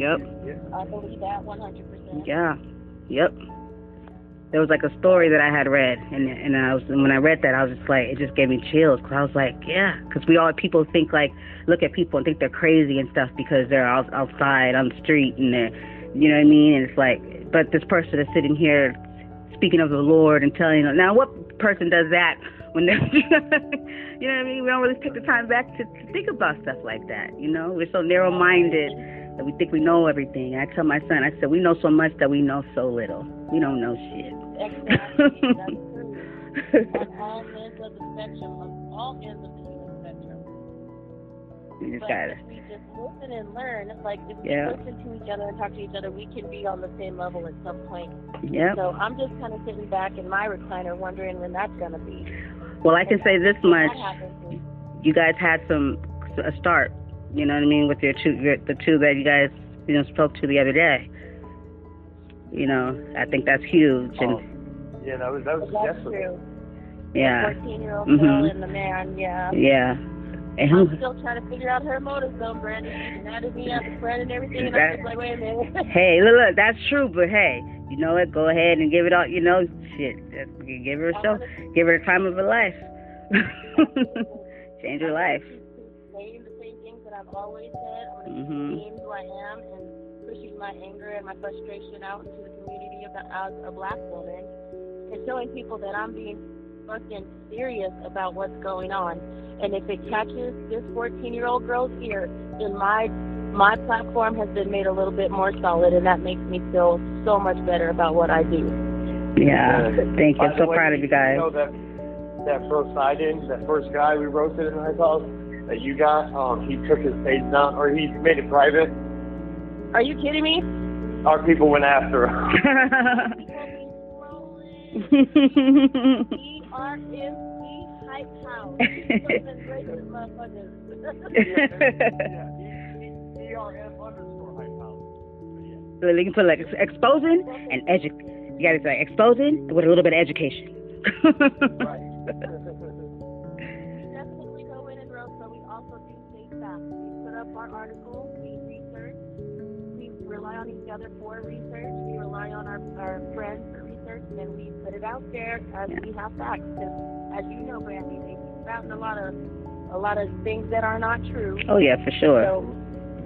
Yep. Yeah. I believe that 100%. Yeah. Yep. There was like a story that I had read, and and I was when I read that, I was just like, it just gave me chills. Cause I was like, yeah, because we all people think like look at people and think they're crazy and stuff because they're out, outside on the street and they're, you know what I mean? And it's like, but this person is sitting here speaking of the Lord and telling them. Now, what person does that when they're, you know what I mean? We don't really take the time back to, to think about stuff like that. You know, we're so narrow-minded that we think we know everything. I tell my son, I said, we know so much that we know so little. We don't know shit. Exactly. That's true. On all ends of the spectrum, all ends of the human spectrum. You just But gotta, if we just listen and learn, like if we Yeah. listen to each other and talk to each other, we can be on the same level at some point. yeah. So I'm just kind of sitting back in my recliner wondering when that's going to be. Well, I can say this much. That happens. you guys had some a start. You know what I mean with your two, your, the two that you guys you know spoke to the other day. You know, I think that's huge, and Oh, yeah, that was that was That's yesterday. true. yeah, 14 year old Mhm. girl and the man, yeah. yeah. And I'm still trying to figure out her motives though, Brandon. She's mad at me as a friend and everything, and I'm just like, wait a minute. Hey, look, look, that's true, but hey, you know what? Go ahead and give it all. You know, shit, just give her a show, give her the time of her life, change her life. Saying the same things that I've always said. I'm gonna Mhm. being who I am and pushing my anger and my frustration out into the community of the, as a black woman and showing people that I'm being fucking serious about what's going on. And if it catches this 14 year old girl's ear, then my my platform has been made a little bit more solid, and that makes me feel so much better about what I do. Yeah, thank you. I'm so way, proud of you guys. know that that first sign-in, that first guy we roasted in the Hype House that you got, um, he took his page down, or he made it private. Are you kidding me? Our people went after him. R M E hype house. yeah, ERM underscore hype house. So you can put like exposing and edu. You gotta say exposing with a little bit of education. Right. definitely go in and roast, but we also do take facts. We put up our articles, we research, we rely on each other for research, we rely on our, our friends for research, and then we put it out there as we have facts. Because as you know, Brandy, they keep spouting a lot of a lot of things that are not true. oh yeah, for sure. So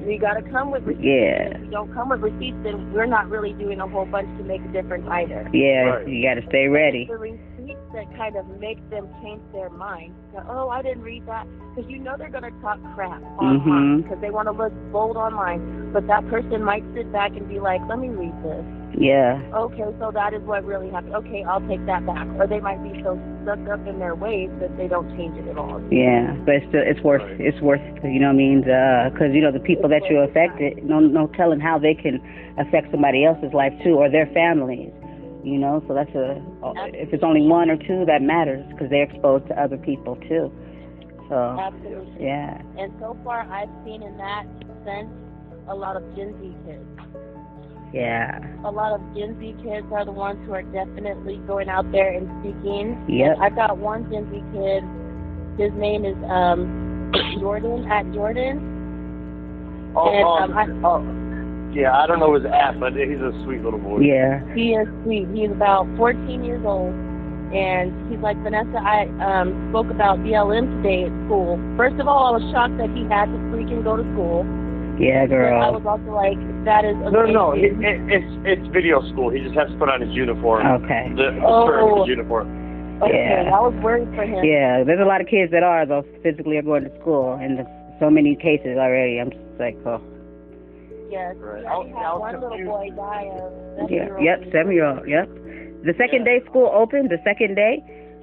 we got to come with receipts. Yeah. If we don't come with receipts, then we're not really doing a whole bunch to make a difference either. Yeah, Right. you gotta stay ready. The receipts that kind of make them change their mind. Go, oh, I didn't read that. Because you know they're going to talk crap online Mhm. because they want to look bold online. But that person might sit back and be like, let me read this. Yeah, Okay, so that is what really happened. Okay, I'll take that back. Or they might be so stuck up in their ways that they don't change it at all. yeah, but it's still, it's worth Right. it's worth you know what I mean because you know the people that you affected no no telling how they can affect somebody else's life too or their families. You know, so that's a if it's only one or two that matters because they're exposed to other people too. So Absolutely. yeah, And so far, I've seen in that sense a lot of Gen Z kids. Yeah, a lot of Gen Z kids are the ones who are definitely going out there and speaking. Yep. I've got one Gen Z kid. His name is um, Jordan at Jordan. Oh, And, um, oh, yeah, I don't know his app, but he's a sweet little boy. yeah, He is sweet. He's about 14 years old. And he's like, Vanessa, I um, spoke about BLM today at school. First of all, I was shocked that he had to freaking go to school. Yeah, But I was also like, that is No, amazing. no, it, it, it's it's video school. He just has to put on his uniform. Okay. The, the Oh. shirt of his uniform. okay, Yeah. I was worried for him. Yeah, there's a lot of kids that are though physically are going to school, and there's so many cases already. I'm just like, oh, Yes. Right. I already was- had was one little boy die of yeah, seven-year-old yep, seven year old, yep. The second day school opened, the second day,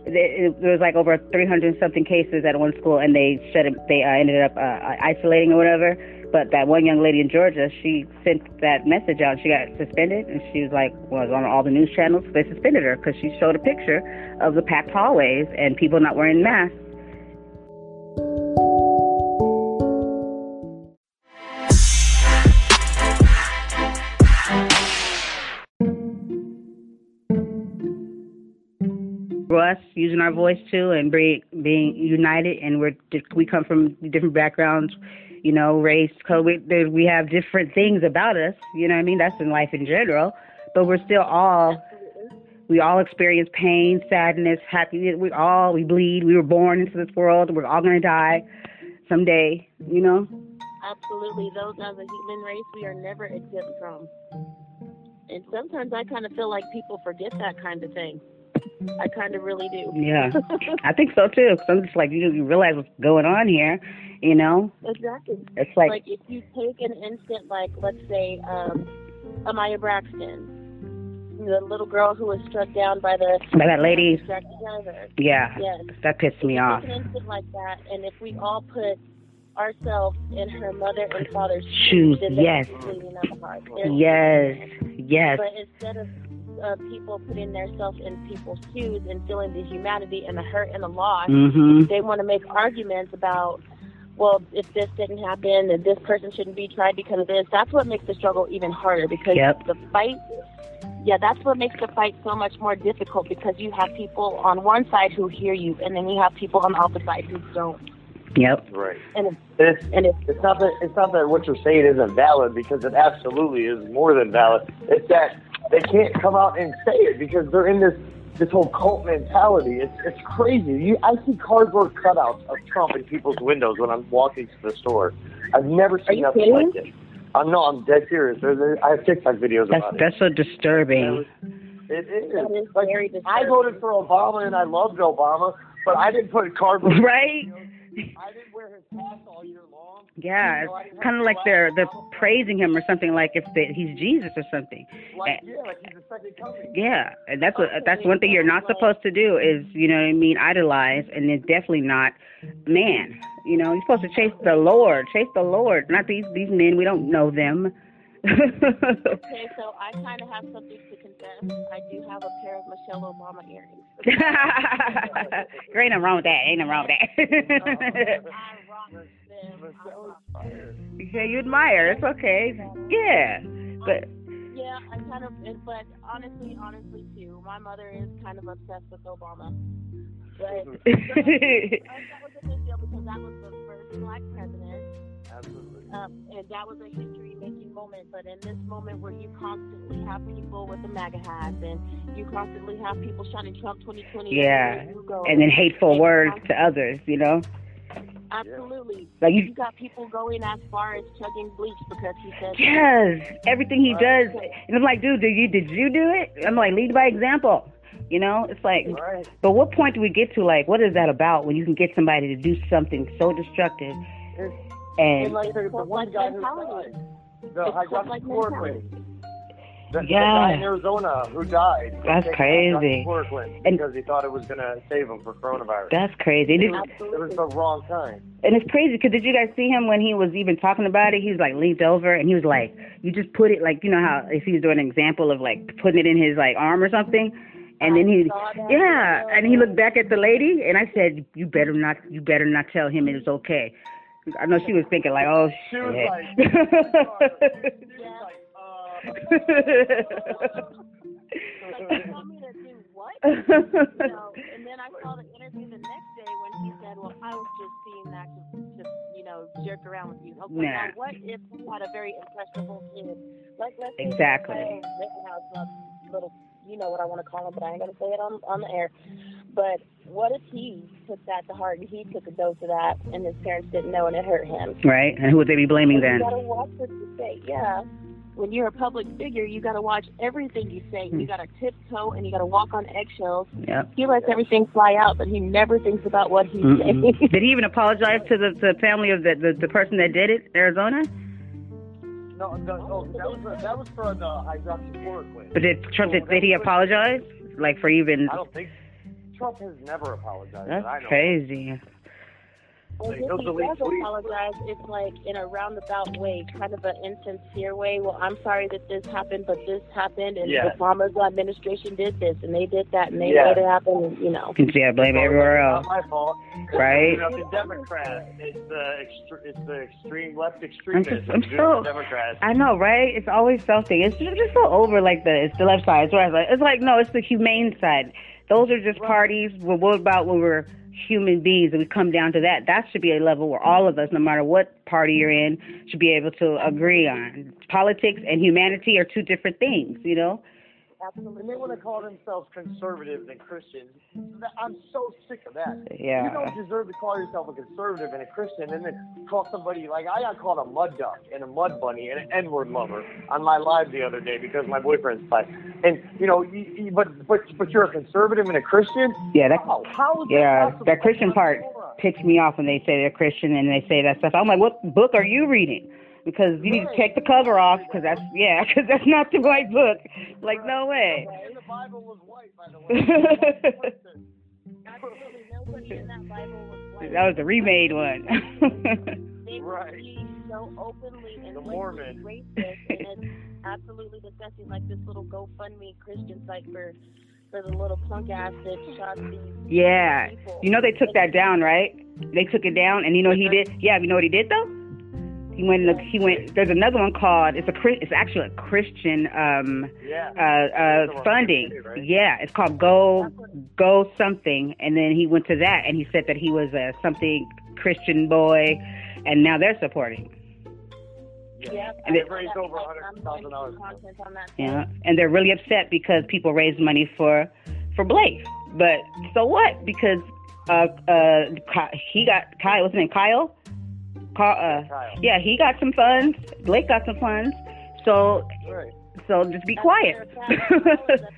there there was like over 300 something cases at one school, and they shut it. They uh, ended up uh, isolating or whatever. But that one young lady in Georgia, she sent that message out. She got suspended, and she was like, was on all the news channels. They suspended her because she showed a picture of the packed hallways and people not wearing masks. us using our voice too and being united and we're we come from different backgrounds you know race color we we have different things about us you know i mean that's in life in general but we're still all we all experience pain sadness happiness we all we bleed we were born into this world we're all going to die someday you know Absolutely. Those as a human race, we are never exempt from. And sometimes I kind of feel like people forget that kind of thing. I kind of really do. yeah i think so too 'cause i'm just like you, you realize what's going on here you know exactly. it's like, Like if you take an instant, like let's say um, Amaya Braxton, the little girl who was struck down by the by that lady yeah Yes. that pissed me off Take an instant like that, and if we all put ourselves in her mother and father's Shoes, then yes. that's bleeding up hard. There's- Yes, yes, But instead of uh, people putting themselves in people's shoes and feeling the humanity and the hurt and the loss, mhm, they want to make arguments about, well, if this didn't happen, then this person shouldn't be tried because of this. That's what makes the struggle even harder because Yep. the fight. Yeah, that's what makes the fight so much more difficult because you have people on one side who hear you, and then you have people on the opposite side who don't. Yep. Right. And if, And it's, and if it's not that it's not that what you're saying isn't valid because it absolutely is more than valid. It's that they can't come out and say it because they're in this this whole cult mentality. It's it's crazy. You, I see cardboard cutouts of Trump in people's windows when I'm walking to the store. I've never seen you nothing kidding? like it. I'm no, I'm dead serious. There's, there, I have TikTok videos That's about it. that's so disturbing. It is. That is like, very I voted for Obama and I loved Obama, but I didn't put cardboard. Right? I didn't wear his hat all year long. Yeah, You know, I didn't it's kind of like they're they're praising him or something like if they, he's Jesus or something. Like, yeah, like he's the second coming. Yeah, and that's what that's one thing you're not supposed to do is you know what I mean idolize, and it's definitely not man. You know, you're supposed to chase the Lord, chase the Lord, not these these men. We don't know them. okay, so I kind of have something to confess. I do have a pair of Michelle Obama earrings. ain't nothing wrong with that. Ain't nothing wrong with that. Um, I rock them. I rock yeah, you admire. It's okay. Yeah, but Yeah, I kind of, but honestly, honestly too, my mother is kind of obsessed with Obama. But that was a big deal because that was the first black president, Absolutely. um, and that was a history-making moment. But in this moment where you constantly have people with the MAGA hats, and you constantly have people shouting Trump 2020, Yeah. everywhere you go, and then hateful words to others. You know, absolutely, like you you. got people going as far as chugging bleach because he says Yes, everything he does, and I'm like, dude, did you did you do it? I'm like, lead by example. You know, it's like, Right. but what point do we get to? Like, what is that about when you can get somebody to do something so destructive It's, and it's like the, the one guy who mentality. died. The It's cult like hydroxychloroquine. The, the Yeah. guy in Arizona who died. That's crazy. hydroxychloroquine And- because he thought it was going to save him for coronavirus. that's crazy. And, it, it was the wrong time. and it's crazy because did you guys see him when he was even talking about it? He was like leaned over and he was like, you just put it like you know how if he was doing an example of like putting it in his like arm or something. And then he, yeah, and he looked back at the lady, and I said, "You better not, you better not tell him it is okay." I know she was thinking like, "Oh She shit." she was like, Like, want me to do what? you know, and then I saw the interview the next day when he said, "Well, I was just seeing that to, to you know, jerk around with you." Okay, Nah. now what if he had a very impressionable kid? Like, let's say Exactly. Rittenhouse little, you know what I want to call him, but I ain't gonna say it on on the air. But what if he took that to heart and he took a dose of that, and his parents didn't know, and it hurt him? right? And who would they be blaming You then? gotta watch what you say. Yeah. When you're a public figure, you gotta watch everything you say. Hmm. You gotta tiptoe and you gotta walk on eggshells. Yep. He lets everything fly out, but he never thinks about what he's Mm-mm. saying. Did he even apologize to the, the family of the, the the person that did it, Arizona? no, no, oh, that was that was for the hydroxychloroquine. But did Trump did, did he apologize? Like for even? I don't think Trump has never apologized. that I That's know. crazy. Oh, and He'll if he does apologize, it's like in a roundabout way, kind of an insincere way. Well, I'm sorry that this happened, but this happened, and Yeah. Obama's administration did this, and they did that, and they Yeah. made it happen, and, you know. Yeah, blame it everywhere else. Not my fault. Right. You know, the Democrats, it's the extre- it's the extreme left I'm extremists. just- I'm who so- Democrats. I know, right? It's always something. It's just, just so over like the it's the left side. It's, right. it's like no, it's the humane side. Those are just parties. Well, what about when we're human beings and we come down to that? That should be a level where all of us, no matter what party you're in, should be able to agree on. Politics and humanity are two different things, you know. And they want to call themselves conservatives and Christians. I'm so sick of that. Yeah. You don't deserve to call yourself a conservative and a Christian and then call somebody, like, I got called a mud duck and a mud bunny and an N word lover on my live the other day because my boyfriend's black. And, you know, you, you, but, but, but you're a conservative and a Christian? Yeah, that How? How is that yeah, possible? that Christian part ticks me off when they say they're Christian and they say that stuff. I'm like, what book are you reading? Because you need to take the cover off because that's yeah, because that's not the right book. Like no way. And the Bible was white, by the way. Absolutely nobody in that Bible was white. That was the remade one. Right. so openly and The Mormon. racist, and it's absolutely disgusting. Like this little GoFundMe Christian site for for the little punk ass that shot these yeah. people. You know they took that down, right? They took it down, and you know he uh-huh. did. Yeah, you know what he did though? He went. He went. There's another one called. It's a. It's actually a Christian um Yeah. uh uh funding. Yeah, it's called Go Go something, and then he went to that, and he said that he was a something Christian boy, and now they're supporting. Yeah, And They it- raised over a hundred thousand dollars. Content on that. Yeah, and they're really upset because people raised money for for Blake. But so what? Because uh uh he got Kyle. What's his name? Kyle. Uh, yeah, he got some funds. Blake got some funds. So Right. so just be quiet.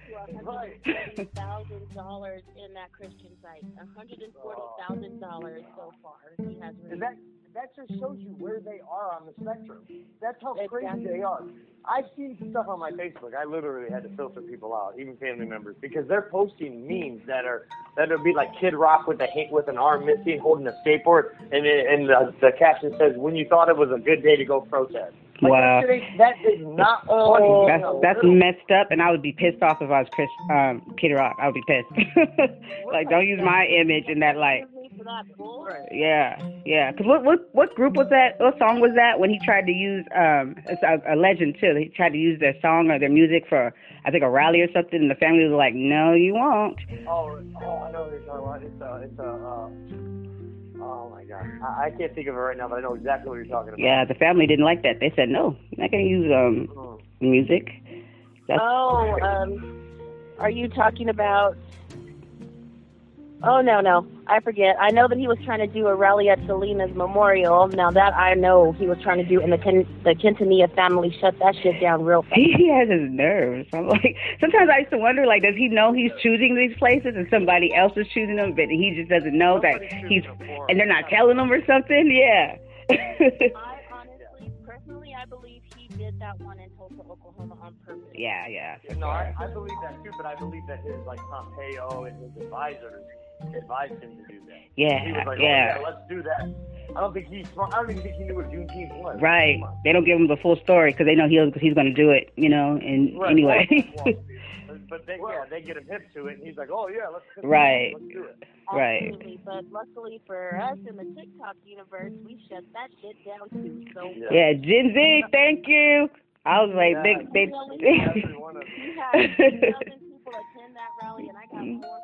thousand dollars in that Christian site. One hundred and forty thousand dollars so far. He has And that that just shows you where they are on the spectrum. That's how crazy they are. I've seen stuff on my Facebook. I literally had to filter people out, even family members, because they're posting memes that are that would be like Kid Rock with a with an arm missing, holding a skateboard, and and the, the caption says, "When you thought it was a good day to go protest." Like, Wow. that, is not funny. That's that's messed up, and I would be pissed off if I was Chris um Kid Rock. I would be pissed. like, don't use my image in that light. For that bull. Right. Yeah, yeah. Cause what what what group was that? What song was that? When he tried to use um, it's a, a legend too. He tried to use their song or their music for I think a rally or something, and the family was like, "No, you won't." Oh, oh, I know what you're talking about. It's a, it's a. Uh, oh my god, I, I can't think of it right now, but I know exactly what you're talking about. Yeah, the family didn't like that. They said, "No, you're not gonna use um Mm. music." That's Oh, um, are you talking about? Oh no, no, I forget. I know that he was trying to do a rally at Selena's memorial. Now that I know he was trying to do, and the Ken, the Quintanilla family shut that shit down real fast. he has his nerves. I'm like, sometimes I used to wonder, like, does he know he's choosing these places and somebody else is choosing them, but he just doesn't know that he's, them and they're not telling him or something? Yeah. I honestly, personally, I believe he did that one in Tulsa, Oklahoma on purpose. yeah, yeah. for No, I. I believe that too, but I believe that his like Pompeo and his advisors advised him to do that. He Yeah, was like, oh, yeah. oh, yeah, let's do that. I don't think he's. I don't even think he knew what Juneteenth was. Right. They don't give him the full story because they know he'll he's going to do it. You know. And Right. anyway. But they, yeah, they get him hip to it, and he's like, oh yeah, let's. let's Right. Let's do it. Right. Absolutely, but luckily for us in the TikTok universe, we shut that shit down too. So Yeah. yeah, Gen Z. Thank you. I was like, Yeah. they Every they. one of them. we had two thousand people attend that rally, and I got mm-hmm. more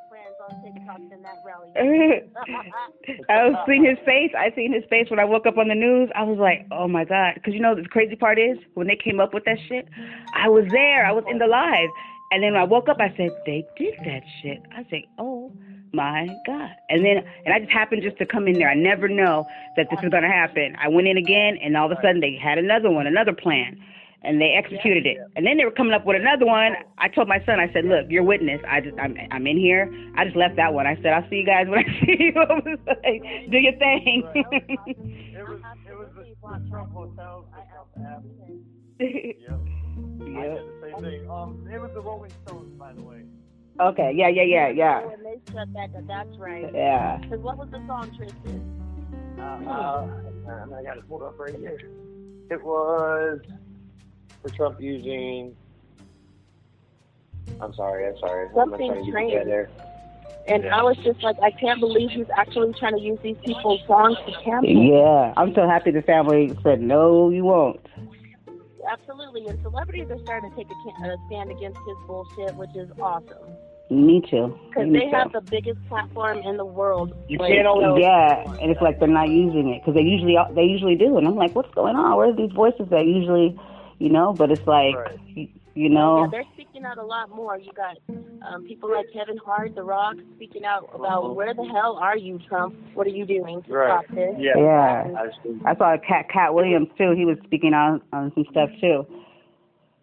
that rally. I was seeing his face. I seen his face when I woke up on the news. I was like, oh my god, because you know the crazy part is when they came up with that shit, I was there. I was in the live, and then when I woke up, I said they did that shit. I said, oh my god, and then and I just happened just to come in there. I never know that this is gonna happen. I went in again, and all of a sudden they had another one, another plan. And they executed it, and then they were coming up with another one. I told my son, I said, "Look, you're witness. I just, I'm, I'm in here. I just left that one. I said, I'll see you guys when I see you. I was like, Do your thing." It was. It was the Trump hotels. The Trump I did the same thing. Um, it was the Rolling Stones, by the way. Okay. Yeah. Yeah. Yeah. Yeah. When they shut that, that's right. Yeah. Because what was the song, Tristan? Uh, uh, I got it pulled up right here. It was for Trump using. I'm sorry. I'm sorry. I'm Something trying to get strange. And Yeah. I was just like, I can't believe he's actually trying to use these people's songs to cancel. Yeah. I'm so happy the family said no, you won't. Absolutely, and celebrities are starting to take a, a stand against his bullshit, which is awesome. Me too. Because they too. have the biggest platform in the world. You Like, can't always. Yeah, and it's like they're not using it because they usually they usually do, and I'm like, what's going on? Where's these voices that usually, you know? But it's like, Right. you, you know, Yeah, they're speaking out a lot more. You got um, people like Kevin Hart, The Rock, speaking out about Mhm. where the hell are you, Trump? What are you doing to Right. stop this? Yeah. Yeah. Absolutely. I saw Katt Katt Williams too. He was speaking on on some stuff too.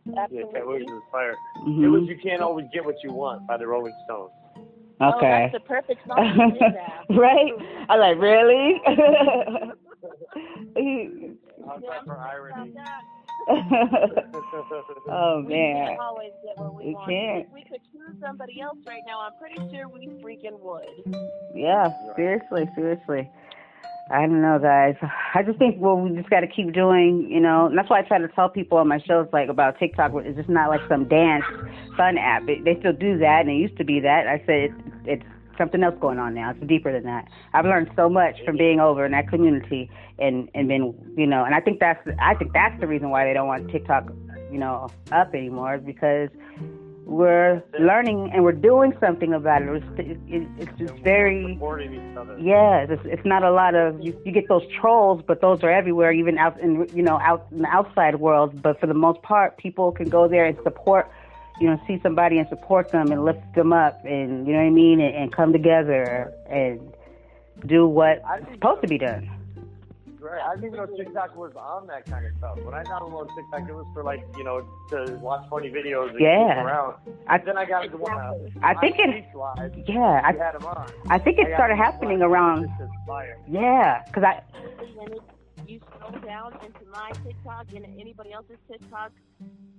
Yeah, Absolutely. Katt Williams was fire. hmm It was "You Can't Always Get What You Want" by the Rolling Stones. Oh, Okay. that's the perfect song to do that. right? I like really. I'm sorry for irony. oh We man. can't always get what we We want. can't. If we could choose somebody else right now, I'm pretty sure we freaking would. Yeah, seriously, seriously. I don't know, guys. I just think well, we just got to keep doing, you know. And that's why I try to tell people on my shows like about TikTok. It's just not like some dance fun app. It, they still do that, and it used to be that. I said it's, it's something else going on now. It's deeper than that. I've learned so much from being over in that community, and and been, you know. And I think that's I think that's the reason why they don't want TikTok, you know, up anymore is because we're learning and we're doing something about it. It's, it, it's just very supporting each other. yeah. It's, it's not a lot of you, you get those trolls, but those are everywhere, even out in you know out in the outside world. But for the most part, people can go there and support. You know, see somebody and support them and lift them up, and you know what I mean, and, and come together and do what's supposed to be done. Right. I didn't even know TikTok was on that kind of stuff. When I downloaded TikTok, it was for like you know to watch funny videos and Yeah. around. I Then I got into one. I think it-. Yeah, I I had them on. I think it started happening around It's just fire. yeah, because I you scroll down into my TikTok and anybody else's TikTok,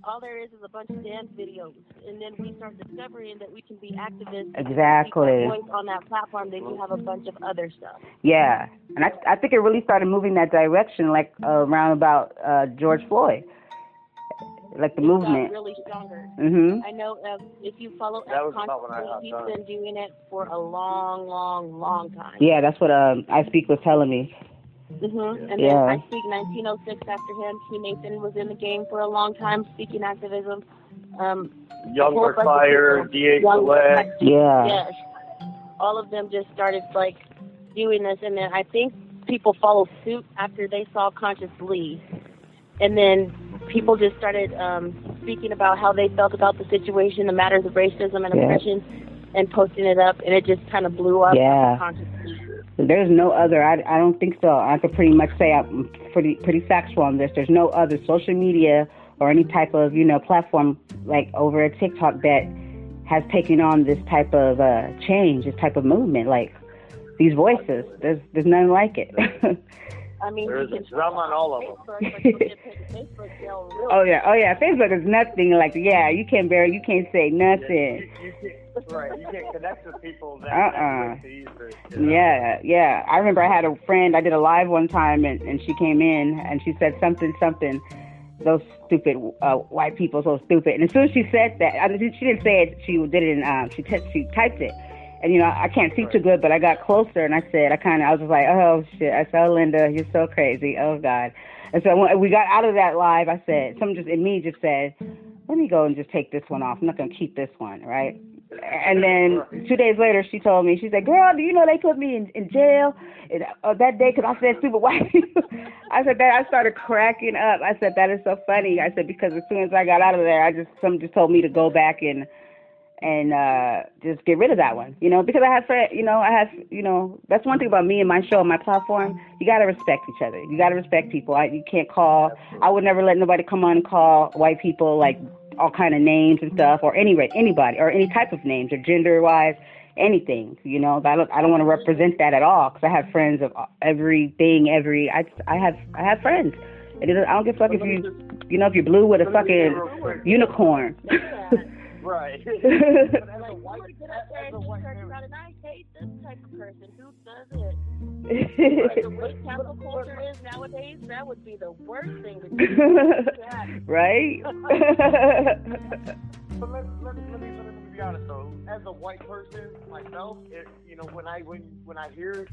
all there is is a bunch of dance videos, and then we start discovering that we can be activists. Exactly. speak our voice on that platform. Then you have a bunch of other stuff. Yeah, and I I think it really started moving that direction, like uh, around about uh, George Floyd, like the It movement. got really stronger. Mhm. I know uh, if you follow That was F. about Constantly, hopped he's on. been doing it for a long, long, long time. Yeah, that's what um I speak was telling me. Hmm And Yeah. then I speak 1906 after him. T. Nathan was in the game for a long time, speaking activism. Um, Young whole for bunch of Fire, people. DA Select. Yeah. Yes. All of them just started like doing this, and then I think people followed suit after they saw Conscious Lee, and then people just started um, speaking about how they felt about the situation, the matters of racism and Yeah. oppression, and posting it up, and it just kind of blew up. Yeah. after Conscious Lee. There's no other. I, I don't think so. I could pretty much say I'm pretty pretty factual on this. There's no other social media or any type of you know platform like over a TikTok that has taken on this type of uh, change, this type of movement. Like these voices. There's there's none like it. I mean, There is you a can drum on all of them. Facebook, but you get Facebook, really oh yeah, oh yeah. Facebook is nothing like yeah. You can't bear. You can't say You, nothing. you can't, right. You can't connect with people that Uh-uh. that either. you know? Yeah, yeah. I remember I had a friend. I did a live one time, and, and she came in and she said something, something. Those stupid uh, white people, so stupid. And as soon as she said that, I mean, she didn't say it. She did it. In, um, she t- she typed it. And you know, I can't see too good, but I got closer and I said, I kind of, I was just like, oh shit. I said, oh, Linda, you're so crazy. Oh God. And so when we got out of that live, I said, something just in me just said, let me go and just take this one off. I'm not gonna keep this one, right? And then two days later, she told me, she said, "Girl, do you know they put me in, in jail and, uh, that day because I said stupid white people?" I said that I started cracking up. I said that is so funny. I said because as soon as I got out of there, I just some just told me to go back and and uh just get rid of that one. You know, because I have friend, you know, I have, you know, that's one thing about me and my show and my platform. You got to respect each other. You got to respect people. I, you can't call. I would never let nobody come on and call white people like all kind of names and stuff, or any rate, anybody, or any type of names, or gender wise, anything. You know, I don't I don't want to represent that at all because I have friends of everything, every. I I have I have friends. And I don't give a fuck if you you know if you're blue with a fucking unicorn. Right. And as like, a you white, would get up there and a just white start man, around, and I hate this type of person. Who does it? the way cancel culture is nowadays, that would be the worst thing to do. Right? But let, let, let, me, let, me, let me be honest though. As a white person myself, it, you know, when I when when I hear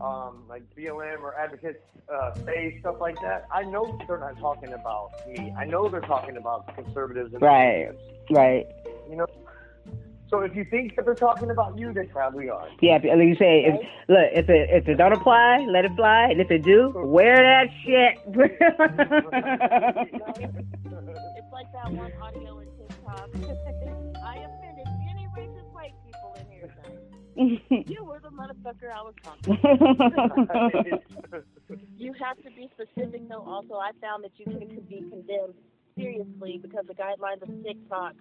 um, like BLM or advocates uh, say stuff like that, I know they're not talking about me. I know they're talking about conservatives. And Right. right. You know. So if you think that they're talking about you, they probably are. Yeah, like you say, if, look, if it if it don't apply, let it fly, and if it do, wear that shit. It's like that one audio in TikTok. You were the motherfucker I was talking to. You have to be specific, though. Also, I found that you can be condemned seriously because the guidelines of TikTok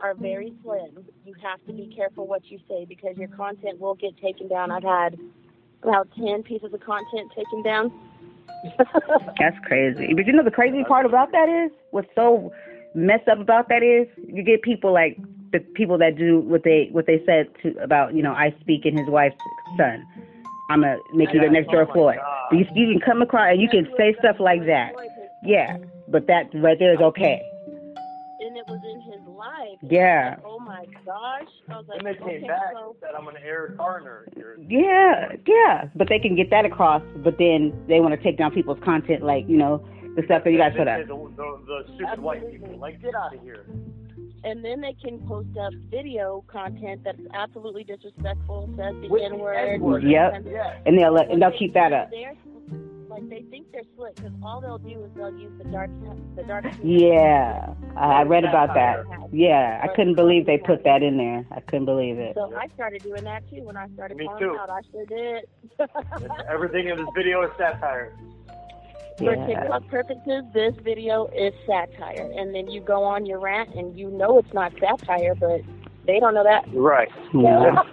are very slim. You have to be careful what you say because your content will get taken down. I've had about 10 pieces of content taken down. That's crazy. But you know the crazy part about that is what's so messed up about that is you get people like the people that do what they what they said to about you know I speak and his wife's son. I'm gonna make you the next door Oh my Floyd. You, you can come across and you can say stuff like that. Yeah, but that right there is okay. And it was in his life. Yeah. Oh my gosh. I was like, And they came okay, back so and said, "I'm going to Eric Garner." Yeah, yeah. But they can get that across. But then they want to take down people's content, like you know the stuff that you guys put up. The, the, the, the stupid white people, like, get out of here. And then they can post up video content that's absolutely disrespectful, says the With N the word. N-word. Yep. Yeah. And they'll let, and they'll keep that up. They're, like they think they're slick because all they'll do is they'll use the dark, the dark. Yeah, I I read about that. Yeah, I couldn't believe they put that in there. I couldn't believe it. So I started doing that too when I started Me calling too. out. I sure did. Everything in this video is satire. For Yeah. TikTok purposes, this video is satire, and then you go on your rant, and you know it's not satire, but they don't know that. Right. Yeah.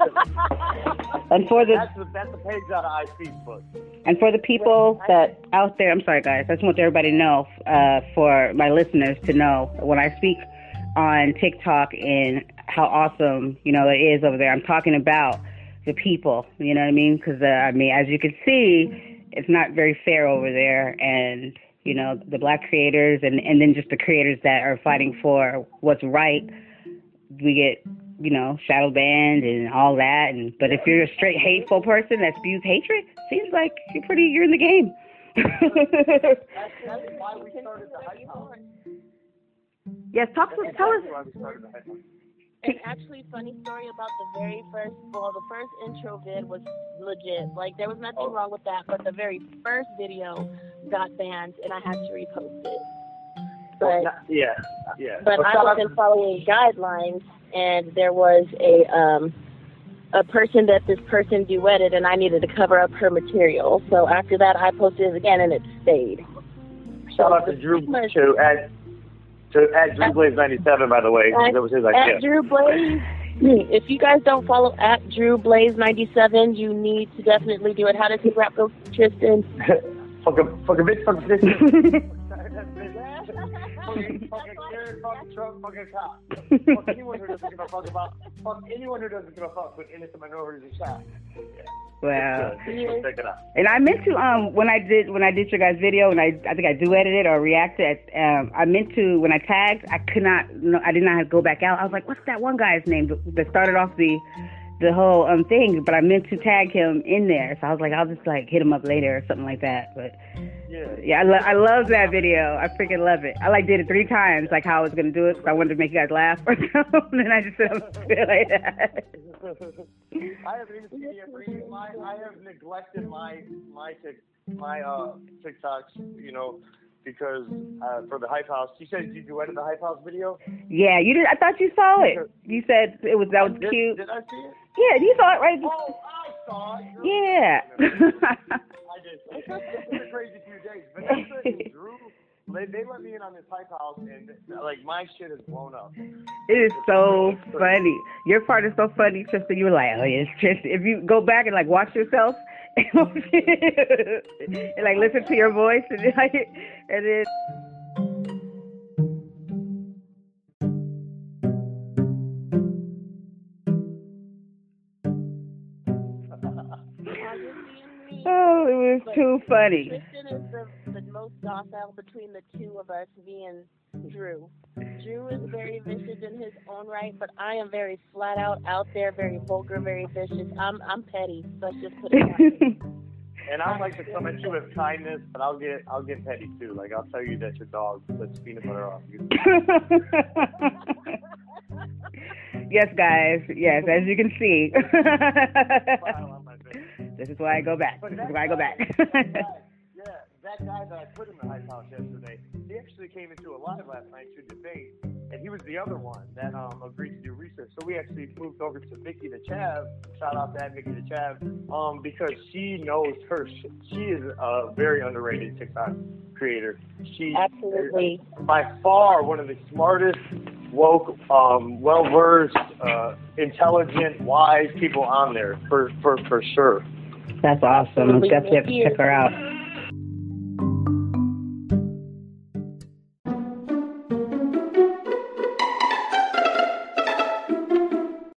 And for the That's the, that's the page out of iFeedbook. and for the people that out there, I'm sorry guys, I just want everybody to know, uh, for my listeners to know when I speak on TikTok and how awesome you know it is over there. I'm talking about the people. You know what I mean? Because uh, I mean, as you can see, it's not very fair over there, and you know the black creators and and then just the creators that are fighting for what's right. We get you know shadow banned and all that, and but if you're a straight hateful person that spews hatred, seems like you're pretty you're in the game. That's, that's why we started the Hype House. yes, talk to That's tell us. Exactly why we started the Hype House. And actually, funny story about the very first, well, the first intro vid was legit. Like, there was nothing Oh. wrong with that, but the very first video got banned, and I had to repost it. But Yeah, yeah. but I wasn't following guidelines, and there was a um a person that this person duetted, and I needed to cover up her material. So after that, I posted it again, and it stayed. Shout out to Drew to at to at Drew Blaze ninety seven by the way. At- that was his At. Drew Blaze. Hmm, if you guys don't follow at Drew Blaze ninety seven, you need to definitely do it. How does his rap go, Tristan? fuck a fuck a bitch, fuck a bitch. Karen, fuck anyone who doesn't fuck with innocent minorities it. And I meant to um when I did when I did your guys' video and I I think I duetted it or reacted. Um, I meant to when I tagged I could not no I did not have to go back out. I was like, what's that one guy's name that started off the the whole um thing? But I meant to tag him in there, so I was like, I'll just like hit him up later or something like that. But Yeah. yeah, I, lo- I love that video. I freaking love it. I like did it three times, like how I was gonna do it. 'cause I wanted to make you guys laugh or something. And then I just said I'm like that. I haven't even seen it for you. My, I have neglected my my tic, my uh TikToks, you know, because uh, for the Hype House. You said you duetted the Hype House video. Yeah, you did. I thought you saw it. You said it was that was did, cute. Did I see it? Yeah, you saw it right. Oh, I saw it. Yeah. It's been a crazy few days. Vanessa and Drew, they, they let me in on this Hype House, and like my shit has blown up. It is so funny. Your part is so funny, Tristan. You were like, oh yeah, it's Tristan. If you go back and like watch yourself, and like listen to your voice, and like, and then too funny. Tristan is the, the most docile between the two of us, me and Drew. Drew is very vicious in his own right, but I am very flat out out there, very vulgar, very vicious. I'm I'm petty. Let's just put it that way. And I like to come at you with kindness, but I'll get I'll get petty too. Like I'll tell you that your dog puts peanut butter on you. yes, guys. Yes, as you can see. This is why I go back. But This is why I go back. that guy- yeah, that guy that I put in the Hype House yesterday, he actually came into a live last night to debate, and he was the other one that um, agreed to do research. So we actually moved over to Vicky the Chav. Shout out to that Vicky the Chav, um, because she knows her. Sh- she is a very underrated TikTok creator. She Absolutely. is by far one of the smartest, woke, um, well versed, uh, intelligent, wise people on there for for for sure. That's awesome. I definitely have to check her out.